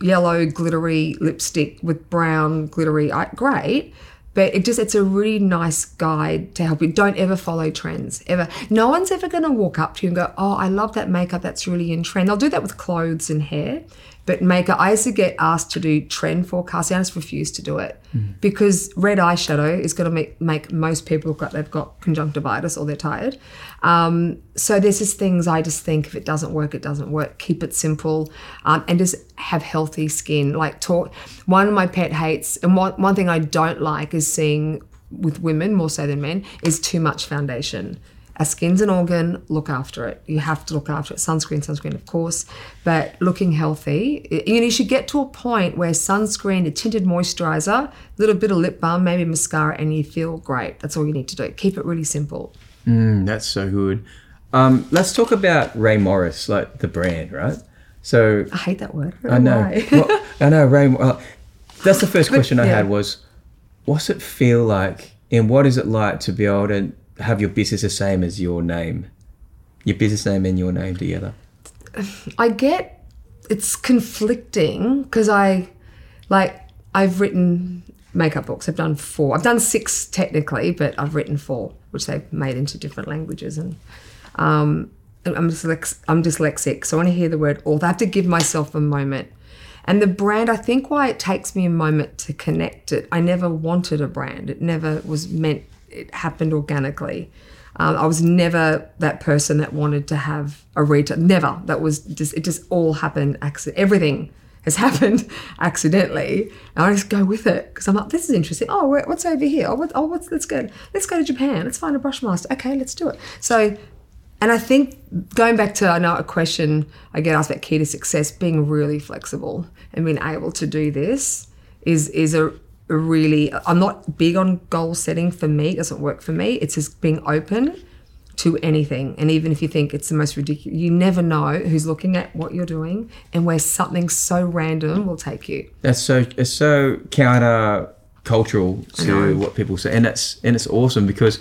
yellow glittery lipstick with brown glittery, great. But it just, it's a really nice guide to help you. Don't ever follow trends, ever. No one's ever going to walk up to you and go, Oh, I love that makeup. That's really in trend. They'll do that with clothes and hair. But makeup, I used to get asked to do trend forecasting. I just refused to do it because red eyeshadow is going to make, make most people look like they've got conjunctivitis or they're tired. Um, so there's just things I just think if it doesn't work, it doesn't work. Keep it simple um, and just have healthy skin. Like talk. One of my pet hates, and one, one thing I don't like is seeing with women more so than men is too much foundation. Our skin's an organ, look after it. You have to look after it. Sunscreen, sunscreen, of course, but looking healthy. You know, you should get to a point where sunscreen, a tinted moisturizer, a little bit of lip balm, maybe mascara, and you feel great. That's all you need to do. Keep it really simple. Mm, that's so good. Um, let's talk about Rae Morris, like the brand, right? So I hate that word. I know. Well, I know Rae. Uh, that's the first question I yeah. had was, what's it feel like, and what is it like to be able to have your business the same as your name, your business name and your name together? I get it's conflicting because I like I've written makeup books. I've done four. I've done six technically, but I've written four, which they've made into different languages and um I'm I'm dyslexic, so I hear the word author, I have to give myself a moment. And the brand, I think why it takes me a moment to connect it. I never wanted a brand. It never was meant. It happened organically. Um, I was never that person that wanted to have a retail. Never. That was just. It just all happened. Accident. Everything has happened accidentally, and I just go with it because I'm like, this is interesting. Oh, what's over here? Oh, what, oh, what's let's go. Let's go to Japan. Let's find a brush master. Okay, let's do it. So, and I think going back to I know a question I get asked about key to success, being really flexible and being able to do this is is a really. I'm not big on goal setting for me. It doesn't work for me. It's just being open to anything. And even if you think it's the most ridiculous, you never know who's looking at what you're doing and where something so random will take you. That's so it's so counter cultural to what people say, and it's and it's awesome because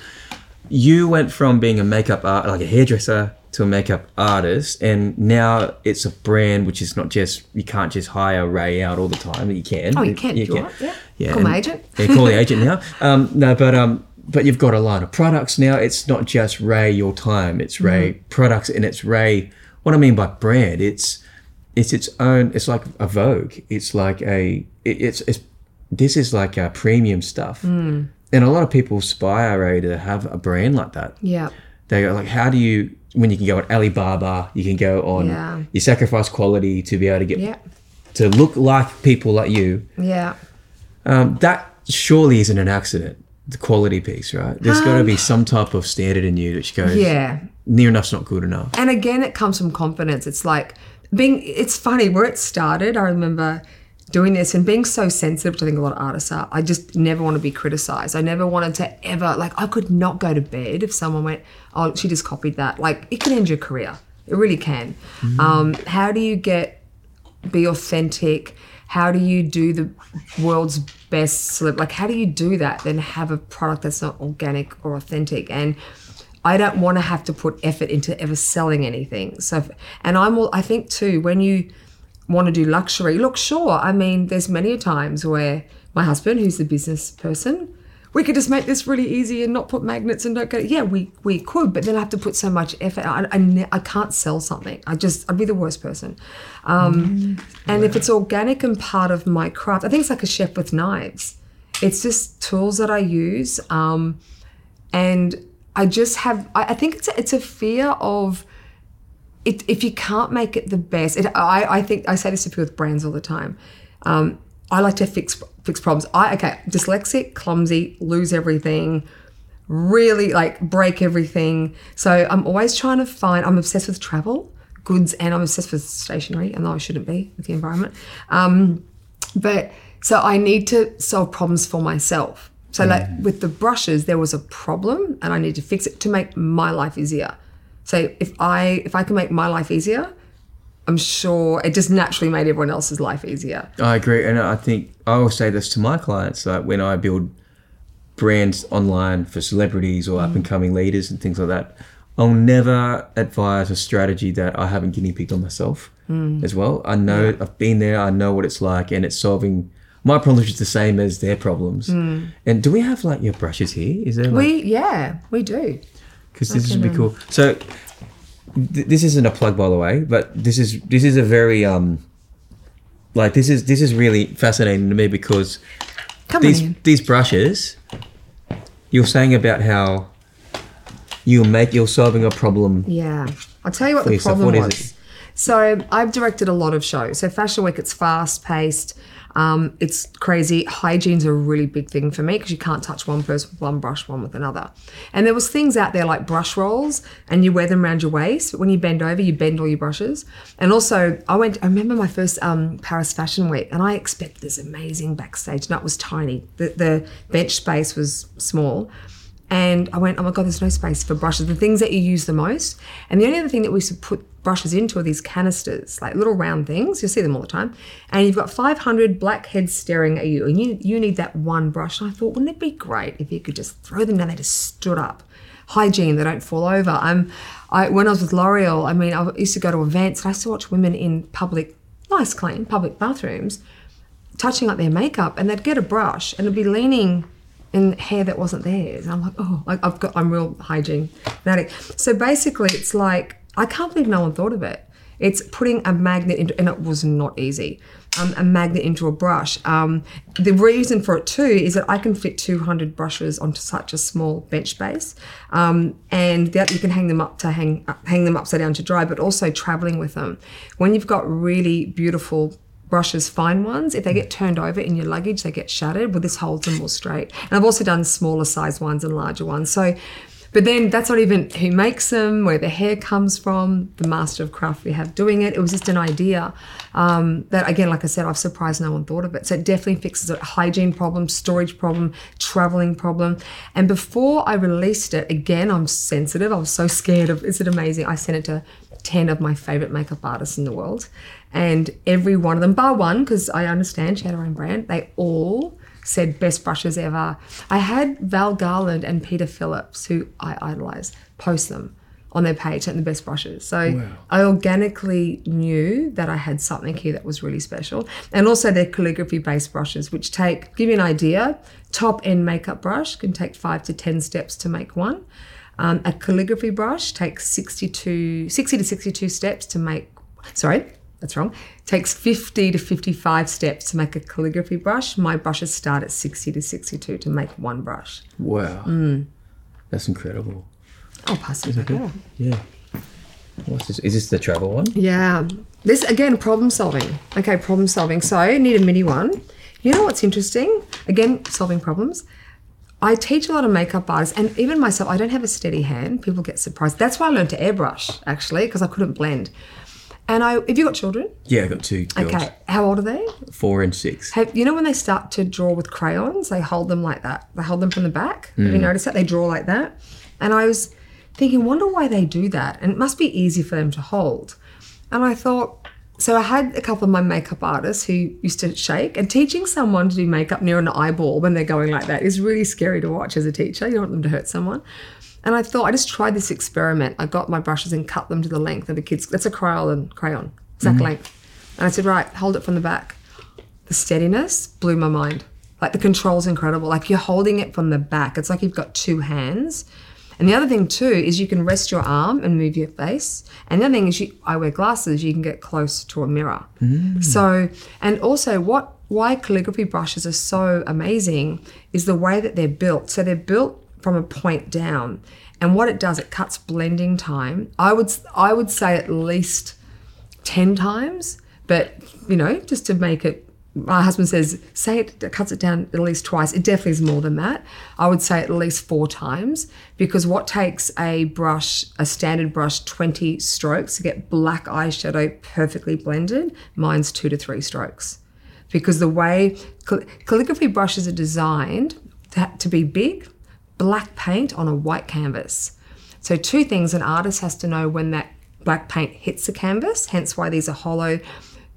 you went from being a makeup art like a hairdresser to a makeup artist, and now it's a brand which is not just you can't just hire Rae out all the time. You can. Oh, you can if you want, yeah. Call and- my agent. Yeah, call the agent now. Um, no, but um, but you've got a line of products now. It's not just Rae your time. It's Rae Mm-hmm. products, and it's Rae. What I mean by brand, it's it's its own. It's like a Vogue. It's like a. It, it's it's. This is like a premium stuff, Mm. and a lot of people aspire Rae to have a brand like that. Yeah. They go like, how do you? When you can go on Alibaba, you can go on. Yeah. You sacrifice quality to be able to get Yeah. to look like people like you. Yeah. Um, that surely isn't an accident. The quality piece, right? There's got to be some type of standard in you which goes, Um, Yeah. near enough's not good enough. And again, it comes from confidence. It's like being, it's funny where it started. I remember doing this and being so sensitive, which I think a lot of artists are. I just never want to be criticized. I never wanted to ever, like, I could not go to bed if someone went, oh, she just copied that. Like, it can end your career. It really can. Um, how do you get, be authentic? How do you do the world's best celeb? Like, how do you do that? Then have a product that's not organic or authentic. And I don't want to have to put effort into ever selling anything. So, if- and I'm all, I think too, when you want to do luxury, look, sure. I mean, there's many a times where my husband, who's the business person, we could just make this really easy and not put magnets and don't go. Yeah, we we could, but then I have to put so much effort. I I, ne- I can't sell something. I just I'd be the worst person. Um, And if it's organic and part of my craft, I think it's like a chef with knives. It's just tools that I use. Um, and I just have I, I think it's a, it's a fear of it, if you can't make it the best. It, I I think I say this to people with brands all the time. Um, I like to fix fix problems. I okay dyslexic, clumsy, lose everything, really like break everything. So I'm always trying to find. I'm obsessed with travel, goods, and I'm obsessed with stationery. And though I shouldn't be with the environment, um, but so I need to solve problems for myself. So like with the brushes, there was a problem, and I need to fix it to make my life easier. So if I if I can make my life easier, I'm sure it just naturally made everyone else's life easier. I agree, and I think I will say this to my clients: like when I build brands online for celebrities or mm-hmm. up and coming leaders and things like that, I'll never advise a strategy that I haven't guinea pigged on myself mm. as well. I know I've been there, I know what it's like, and it's solving my problems is the same as their problems. Mm. And do we have like your brushes here? Is there like We yeah we do. because this would be cool. So th- this isn't a plug, by the way, but this is this is a very um like this is this is really fascinating to me because Come these on these brushes you're saying about how you make you're solving a problem. Yeah. I'll tell you what the yourself, problem what is was. So I've directed a lot of shows. So Fashion Week, it's fast paced. Um, it's crazy. Hygiene's a really big thing for me because you can't touch one person with one brush, one with another. And there was things out there like brush rolls, and you wear them around your waist. But when you bend over, you bend all your brushes. And also, I went. I remember my first um, Paris Fashion Week, and I expected this amazing backstage. And it was tiny. The, the bench space was small. And I went, oh my God, there's no space for brushes, the things that you use the most. And the only other thing that we to put brushes into are these canisters, like little round things. You'll see them all the time. And you've got 500 black heads staring at you, and you, you need that one brush. And I thought, wouldn't it be great if you could just throw them down? They just stood up. Hygiene, they don't fall over. I'm, I, when I was with L'Oreal, I mean, I used to go to events and I used to watch women in public, nice, clean, public bathrooms touching up their makeup and they'd get a brush and it'd be leaning in hair that wasn't theirs. And I'm like, oh, I've got, I'm real hygiene fanatic. So basically, it's like I can't believe no one thought of it. It's putting a magnet into, and it was not easy. Um, a magnet into a brush. Um, the reason for it too is that I can fit 200 brushes onto such a small bench space, um, and that you can hang them up to hang hang them upside down to dry. But also traveling with them. When you've got really beautiful brushes, fine ones, if they get turned over in your luggage, they get shattered. Well, this holds them all straight. And I've also done smaller size ones and larger ones. So, but then that's not even who makes them, where the hair comes from, the master of craft we have doing it. It was just an idea um, that, again, like I said, I've surprised no one thought of it. So it definitely fixes a hygiene problem, storage problem, traveling problem. And before I released it, again, I'm sensitive. I was so scared of. Is it amazing? I sent it to 10 of my favorite makeup artists in the world. And every one of them, bar one, because I understand she had her own brand, they all said best brushes ever. I had Val Garland and Peter Phillips, who I idolize, post them on their page and the best brushes. So I organically knew that I had something here that was really special. And also their calligraphy based brushes, which take, give you an idea, top end makeup brush can take five to 10 steps to make one. Um, a calligraphy brush takes 62, 60 to 62 steps to make, sorry, that's wrong. Takes 50 to 55 steps to make a calligraphy brush. My brushes start at 60 to 62 to make one brush. Wow. Mm. That's incredible. I'll pass it back over. Yeah. What's this? Is this the travel one? Yeah. This again, problem solving. Okay, problem solving. So need a mini one. You know what's interesting? Again, solving problems. I teach a lot of makeup artists, and even myself, I don't have a steady hand. People get surprised. That's why I learned to airbrush, actually, because I couldn't blend. And I, have you got children? Yeah, I've got two girls. Okay. How old are they? Four and six. Have, you know when they start to draw with crayons, they hold them like that. They hold them from the back. Have you mm. noticed that? They draw like that. And I was thinking, wonder why they do that. And it must be easy for them to hold. And I thought, so I had a couple of my makeup artists who used to shake, and teaching someone to do makeup near an eyeball when they're going like that is really scary to watch as a teacher. You don't want them to hurt someone. And I thought I just tried this experiment. I got my brushes and cut them to the length of a kid's. That's a crayon crayon, exact mm-hmm. length. And I said, right, hold it from the back. The steadiness blew my mind. Like the control's incredible. Like you're holding it from the back. It's like you've got two hands. And the other thing too is you can rest your arm and move your face. And the other thing is you, I wear glasses. You can get close to a mirror. Mm. So and also what why calligraphy brushes are so amazing is the way that they're built. So they're built from a point down, and what it does, it cuts blending time. I would I would say at least 10 times, but you know, just to make it my husband says, say it, it cuts it down at least twice. It definitely is more than that. I would say at least four times because what takes a brush, a standard brush, 20 strokes to get black eyeshadow perfectly blended, mine's two to three strokes. Because the way cal- calligraphy brushes are designed to, to be big, black paint on a white canvas. So, two things an artist has to know when that black paint hits the canvas, hence why these are hollow,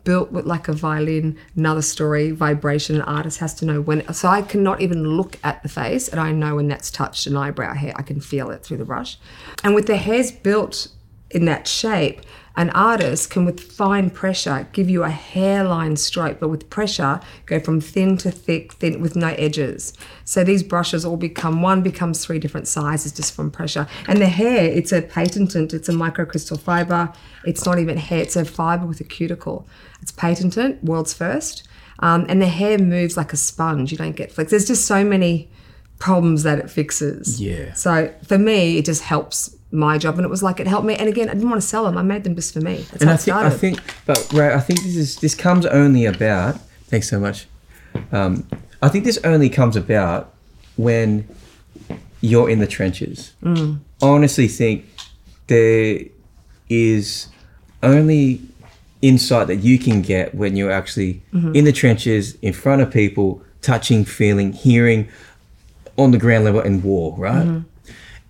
built with like a violin, another story, vibration. An artist has to know when. So, I cannot even look at the face and I know when that's touched an eyebrow hair. I can feel it through the brush. And with the hairs built in that shape, an artist can, with fine pressure, give you a hairline stroke, but with pressure, go from thin to thick, thin with no edges. So these brushes all become one becomes three different sizes just from pressure. And the hair, it's a patented, it's a microcrystal fiber. It's not even hair, it's a fiber with a cuticle. It's patented, world's first. Um, and the hair moves like a sponge. You don't get flicks. There's just so many problems that it fixes. Yeah. So for me, it just helps my job, and it was like it helped me. And again, I didn't want to sell them. I made them just for me. That's and how I think, started. I think, but Rae, I think this is this comes only about. Thanks so much. Um, I think this only comes about when you're in the trenches. Mm. I honestly think there is only insight that you can get when you're actually Mm-hmm. in the trenches, in front of people, touching, feeling, hearing, on the ground level in war, right? Mm-hmm.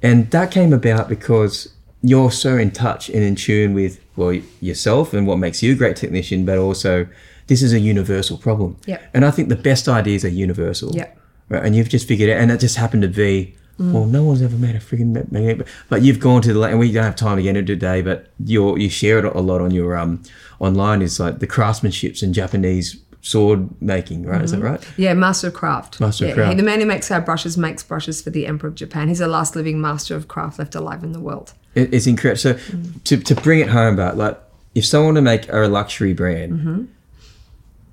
And that came about because you're so in touch and in tune with well yourself and what makes you a great technician, but also this is a universal problem. Yep. And I think the best ideas are universal. Yep. Right. And you've just figured it, and it just happened to be. Well, no one's ever made a freaking magnet, but you've gone to the and we don't have time to get into today, but you you share it a lot on your um online. Is like the craftsmanships and Japanese sword making, right? Is that mm-hmm. right? Yeah, Master of Craft. Master of Craft. He, the man who makes our brushes makes brushes for the Emperor of Japan. He's the last living master of craft left alive in the world. It, it's incredible. So mm. to, to bring it home, but like if someone to make a luxury brand, mm-hmm.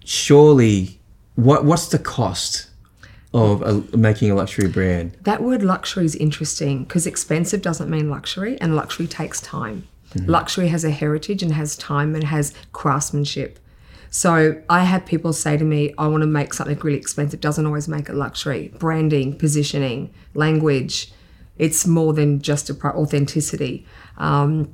surely what what's the cost of a, making a luxury brand? That word luxury is interesting because expensive doesn't mean luxury, and luxury takes time. Mm-hmm. Luxury has a heritage and has time and has craftsmanship. So I had people say to me, I want to make something really expensive. Doesn't always make it luxury. Branding, positioning, language. It's more than just a authenticity. Um,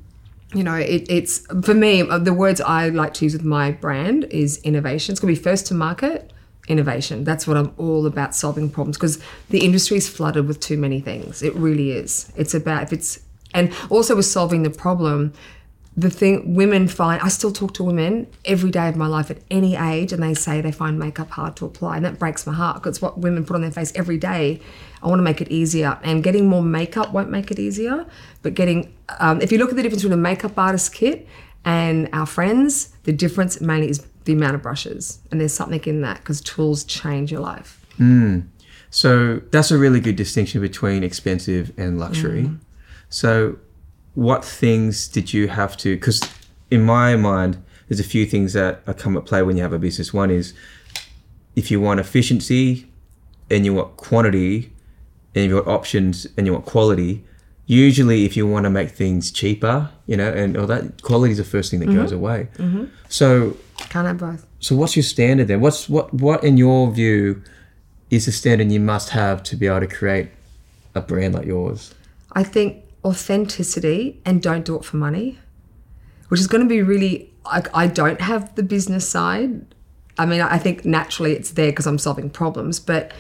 you know, it, it's for me. uh, The words I like to use with my brand is innovation. It's going to be first to market, innovation. That's what I'm all about solving problems because the industry is flooded with too many things. It really is. It's about if it's and also with solving the problem. The thing women find, I still talk to women every day of my life at any age, and they say they find makeup hard to apply, and that breaks my heart because what women put on their face every day. I want to make it easier, and getting more makeup won't make it easier, but getting, um, if you look at the difference between a makeup artist kit and our friends, the difference mainly is the amount of brushes, and there's something in that because tools change your life. So that's a really good distinction between expensive and luxury. So, what things did you have to? Because in my mind, there's a few things that are come at play when you have a business. One is if you want efficiency and you want quantity and you want options and you want quality. Usually, if you want to make things cheaper, you know, and all that quality is the first thing that goes mm-hmm. away. Mm-hmm. So, Can't have both. so what's your standard then? What's what what in your view is the standard you must have to be able to create a brand like yours? I think authenticity and don't do it for money, which is going to be really. I, I don't have the business side. I mean, I think naturally it's there because I'm solving problems, but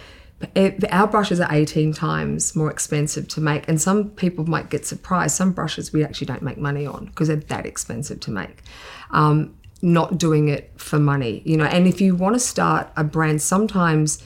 it, our brushes are 18 times more expensive to make, and some people might get surprised. Some brushes we actually don't make money on because they're that expensive to make. Um, not doing it for money, you know. And if you want to start a brand, sometimes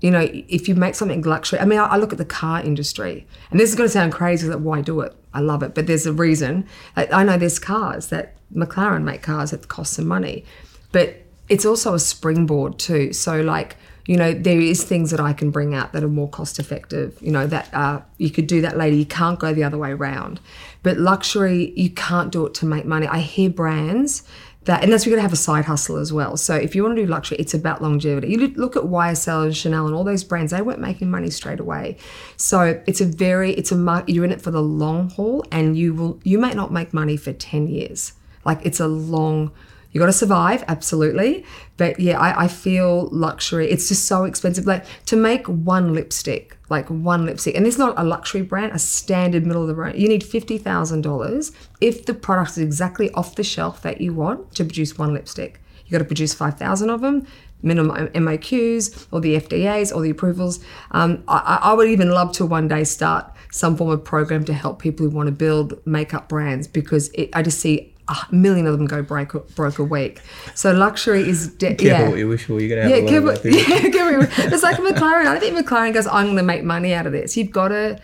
you know, if you make something luxury, I mean, I, I look at the car industry, and this is going to sound crazy, like why do it? I love it, but there's a reason. Like, I know there's cars that McLaren make cars that cost some money, but it's also a springboard too. So like, you know, there is things that I can bring out that are more cost effective. You know, that uh, you could do that later. You can't go the other way around. But luxury, you can't do it to make money. I hear brands that, and that's you're going to have a side hustle as well. So if you want to do luxury, it's about longevity. You look- at YSL and Chanel and all those brands; they weren't making money straight away. So it's a very, it's a. You're in it for the long haul, and you will, you may not make money for ten years. Like it's a long. You got to survive, absolutely. But yeah, I, I feel luxury. It's just so expensive. Like to make one lipstick, like one lipstick, and it's not a luxury brand, a standard middle of the road. You need fifty thousand dollars if the product is exactly off the shelf that you want to produce one lipstick. You got to produce five thousand of them, minimum MOQs or the FDAs or the approvals. Um, I, I would even love to one day start some form of program to help people who want to build makeup brands because it, I just see a million of them go broke broke a week. So luxury is de- Careful yeah. what you wish for. You're gonna have Yeah, a lot give of it, that thing. yeah. It's like McLaren. I don't think McLaren goes, I'm going to make money out of this. You've got to,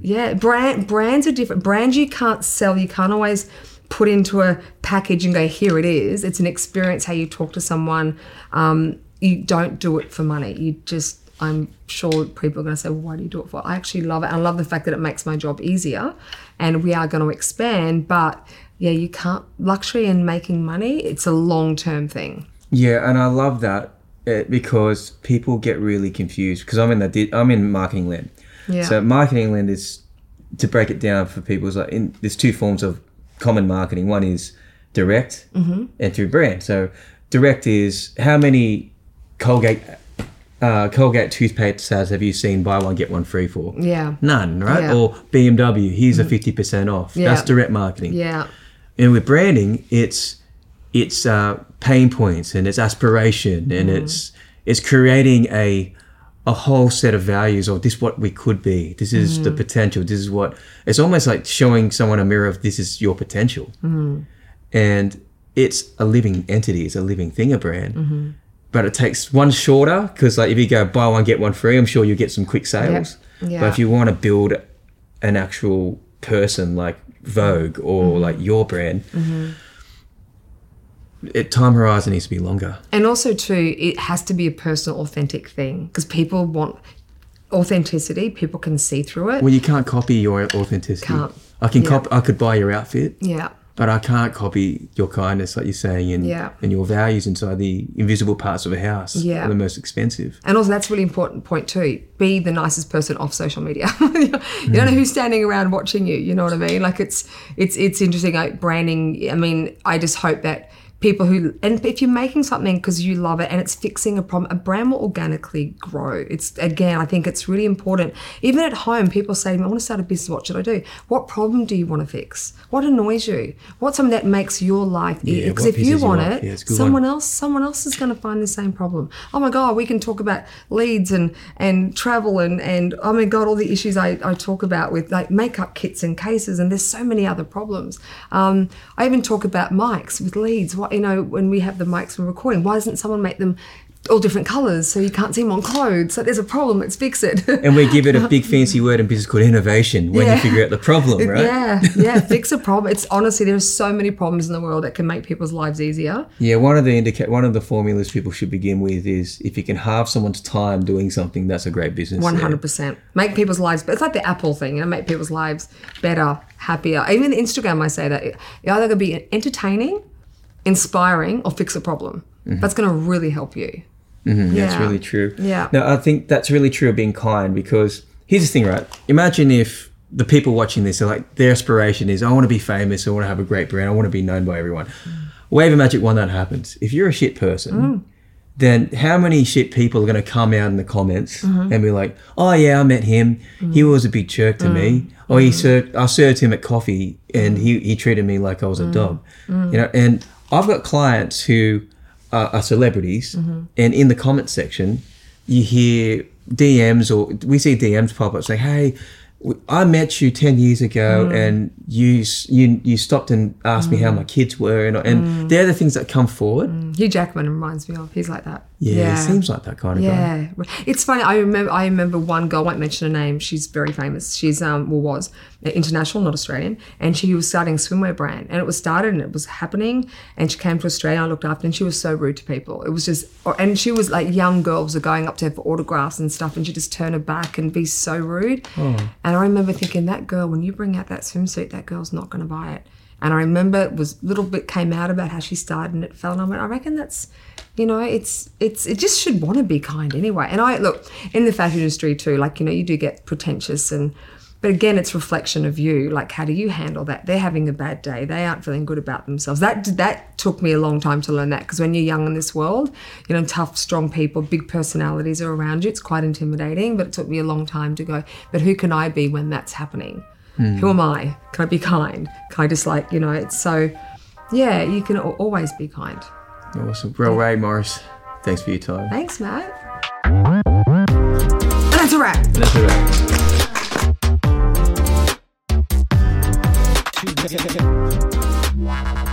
yeah, brand brands are different. Brands you can't sell. You can't always put into a package and go, here it is. It's an experience how you talk to someone. Um, you don't do it for money. You just, I'm sure people are going to say, well, why do you do it for? I actually love it. I love the fact that it makes my job easier. And we are going to expand, but yeah, you can't luxury and making money. It's a long term thing. Yeah, and I love that uh, because people get really confused because I'm in di- I'm in marketing land. Yeah. So marketing land is to break it down for people is like in, there's two forms of common marketing. One is direct Mm-hmm. and through brand. So direct is how many Colgate uh, Colgate toothpaste sales have you seen buy one get one free for? Yeah. None, right? Yeah. Or BMW, here's a fifty percent off. Yeah. That's direct marketing. Yeah. And with branding, it's it's uh, pain points and it's aspiration and Mm. it's it's creating a a whole set of values or this what we could be. This is Mm. the potential. This is what it's almost like showing someone a mirror of this is your potential. Mm-hmm. And it's a living entity. It's a living thing, a brand. Mm-hmm. But it takes one shorter because like if you go buy one get one free, I'm sure you get some quick sales. Yeah. But if you want to build an actual person like Vogue or Mm-hmm. like your brand, it time horizon needs to be longer. And also, too, it has to be a personal, authentic thing because people want authenticity. People can see through it. Well, you can't copy your authenticity. Can't. I can Yeah. copy. I could buy your outfit, Yeah. But I can't copy your kindness, like you're saying, and Yeah. and your values inside the invisible parts of a house. Yeah. are the most expensive. And also, that's a really important point too. Be the nicest person off social media. you hmm. don't know who's standing around watching you. You know what I mean? Like it's it's it's interesting. Like branding. I mean, I just hope that people who and if you're making something because you love it and it's fixing a problem, a brand will organically grow. It's again, I think it's really important. Even at home, people say to me, "I want to start a business. What should I do? What problem do you want to fix? What annoys you? What's something that makes your life easier? Yeah, Because if you want it, Yeah, it's a good someone one. else someone else is going to find the same problem oh my god we can talk about leads and and travel and and oh my god all the issues i, I talk about with like makeup kits and cases and there's so many other problems um, i even talk about mics with leads what you know when we have the mics when recording why doesn't someone make them all different colors so you can't see them on clothes so there's a problem let's fix it And we give it a big fancy word in business called innovation when Yeah. you figure out the problem, right? yeah yeah fix a problem it's honestly there's so many problems in the world that can make people's lives easier Yeah, one of the indicate one of the formulas people should begin with is if you can halve someone's time doing something, that's a great business. Hundred percent. Make people's lives. It's like the Apple thing, you know, make people's lives better, happier. Even Instagram, I say that you're either going to be entertaining, inspiring, or fix a problem. That's going to really help you. Mm, That's Yeah. really true. Yeah. No, I think that's really true of being kind because here's the thing, right? Imagine if the people watching this are like their aspiration is I want to be famous, I want to have a great brand, I want to be known by everyone. Wave a magic wand that happens. If you're a shit person, Mm. then how many shit people are going to come out in the comments Mm-hmm. and be like, "Oh yeah, I met him. He was a big jerk to me. Mm. Or he served, I served him at coffee and he, he treated me like I was a Mm. dog." You know, and I've got clients who are, are celebrities, Mm-hmm. and in the comment section, you hear DMs or we see DMs pop up saying, "Hey." I met you ten years ago, Mm. and you you you stopped and asked me how my kids were, and, Mm. and they're the things that come forward. Hugh Jackman reminds me of. He's like that. Yeah, it seems like that kind of guy. Yeah, it's funny. I remember. I remember one girl. I won't mention her name. She's very famous. She's um, well, was international, not Australian, and she was starting a swimwear brand, and it was started and it was happening. And she came to Australia. I looked after, and she was so rude to people. It was just, and she was like young girls are going up to her for autographs and stuff, and she just turn her back and be so rude. And I remember thinking, that girl, when you bring out that swimsuit, that girl's not going to buy it. And I remember it was little bit came out about how she started and it fell. And I went, I reckon that's, you know, it's it's it just should want to be kind anyway. And I look in the fashion industry too, like you know, you do get pretentious and. But again, it's reflection of you. Like, how do you handle that? They're having a bad day. They aren't feeling good about themselves. That that took me a long time to learn that because when you're young in this world, you know, tough, strong people, big personalities are around you. It's quite intimidating. But it took me a long time to go. But who can I be when that's happening? Mm. Who am I? Can I be kind? Can I just like, you know, it's so, yeah, you can always be kind. Awesome. Well, Rae Morris, thanks for your time. Thanks, Matt. And that's a wrap. That's all right. Wow.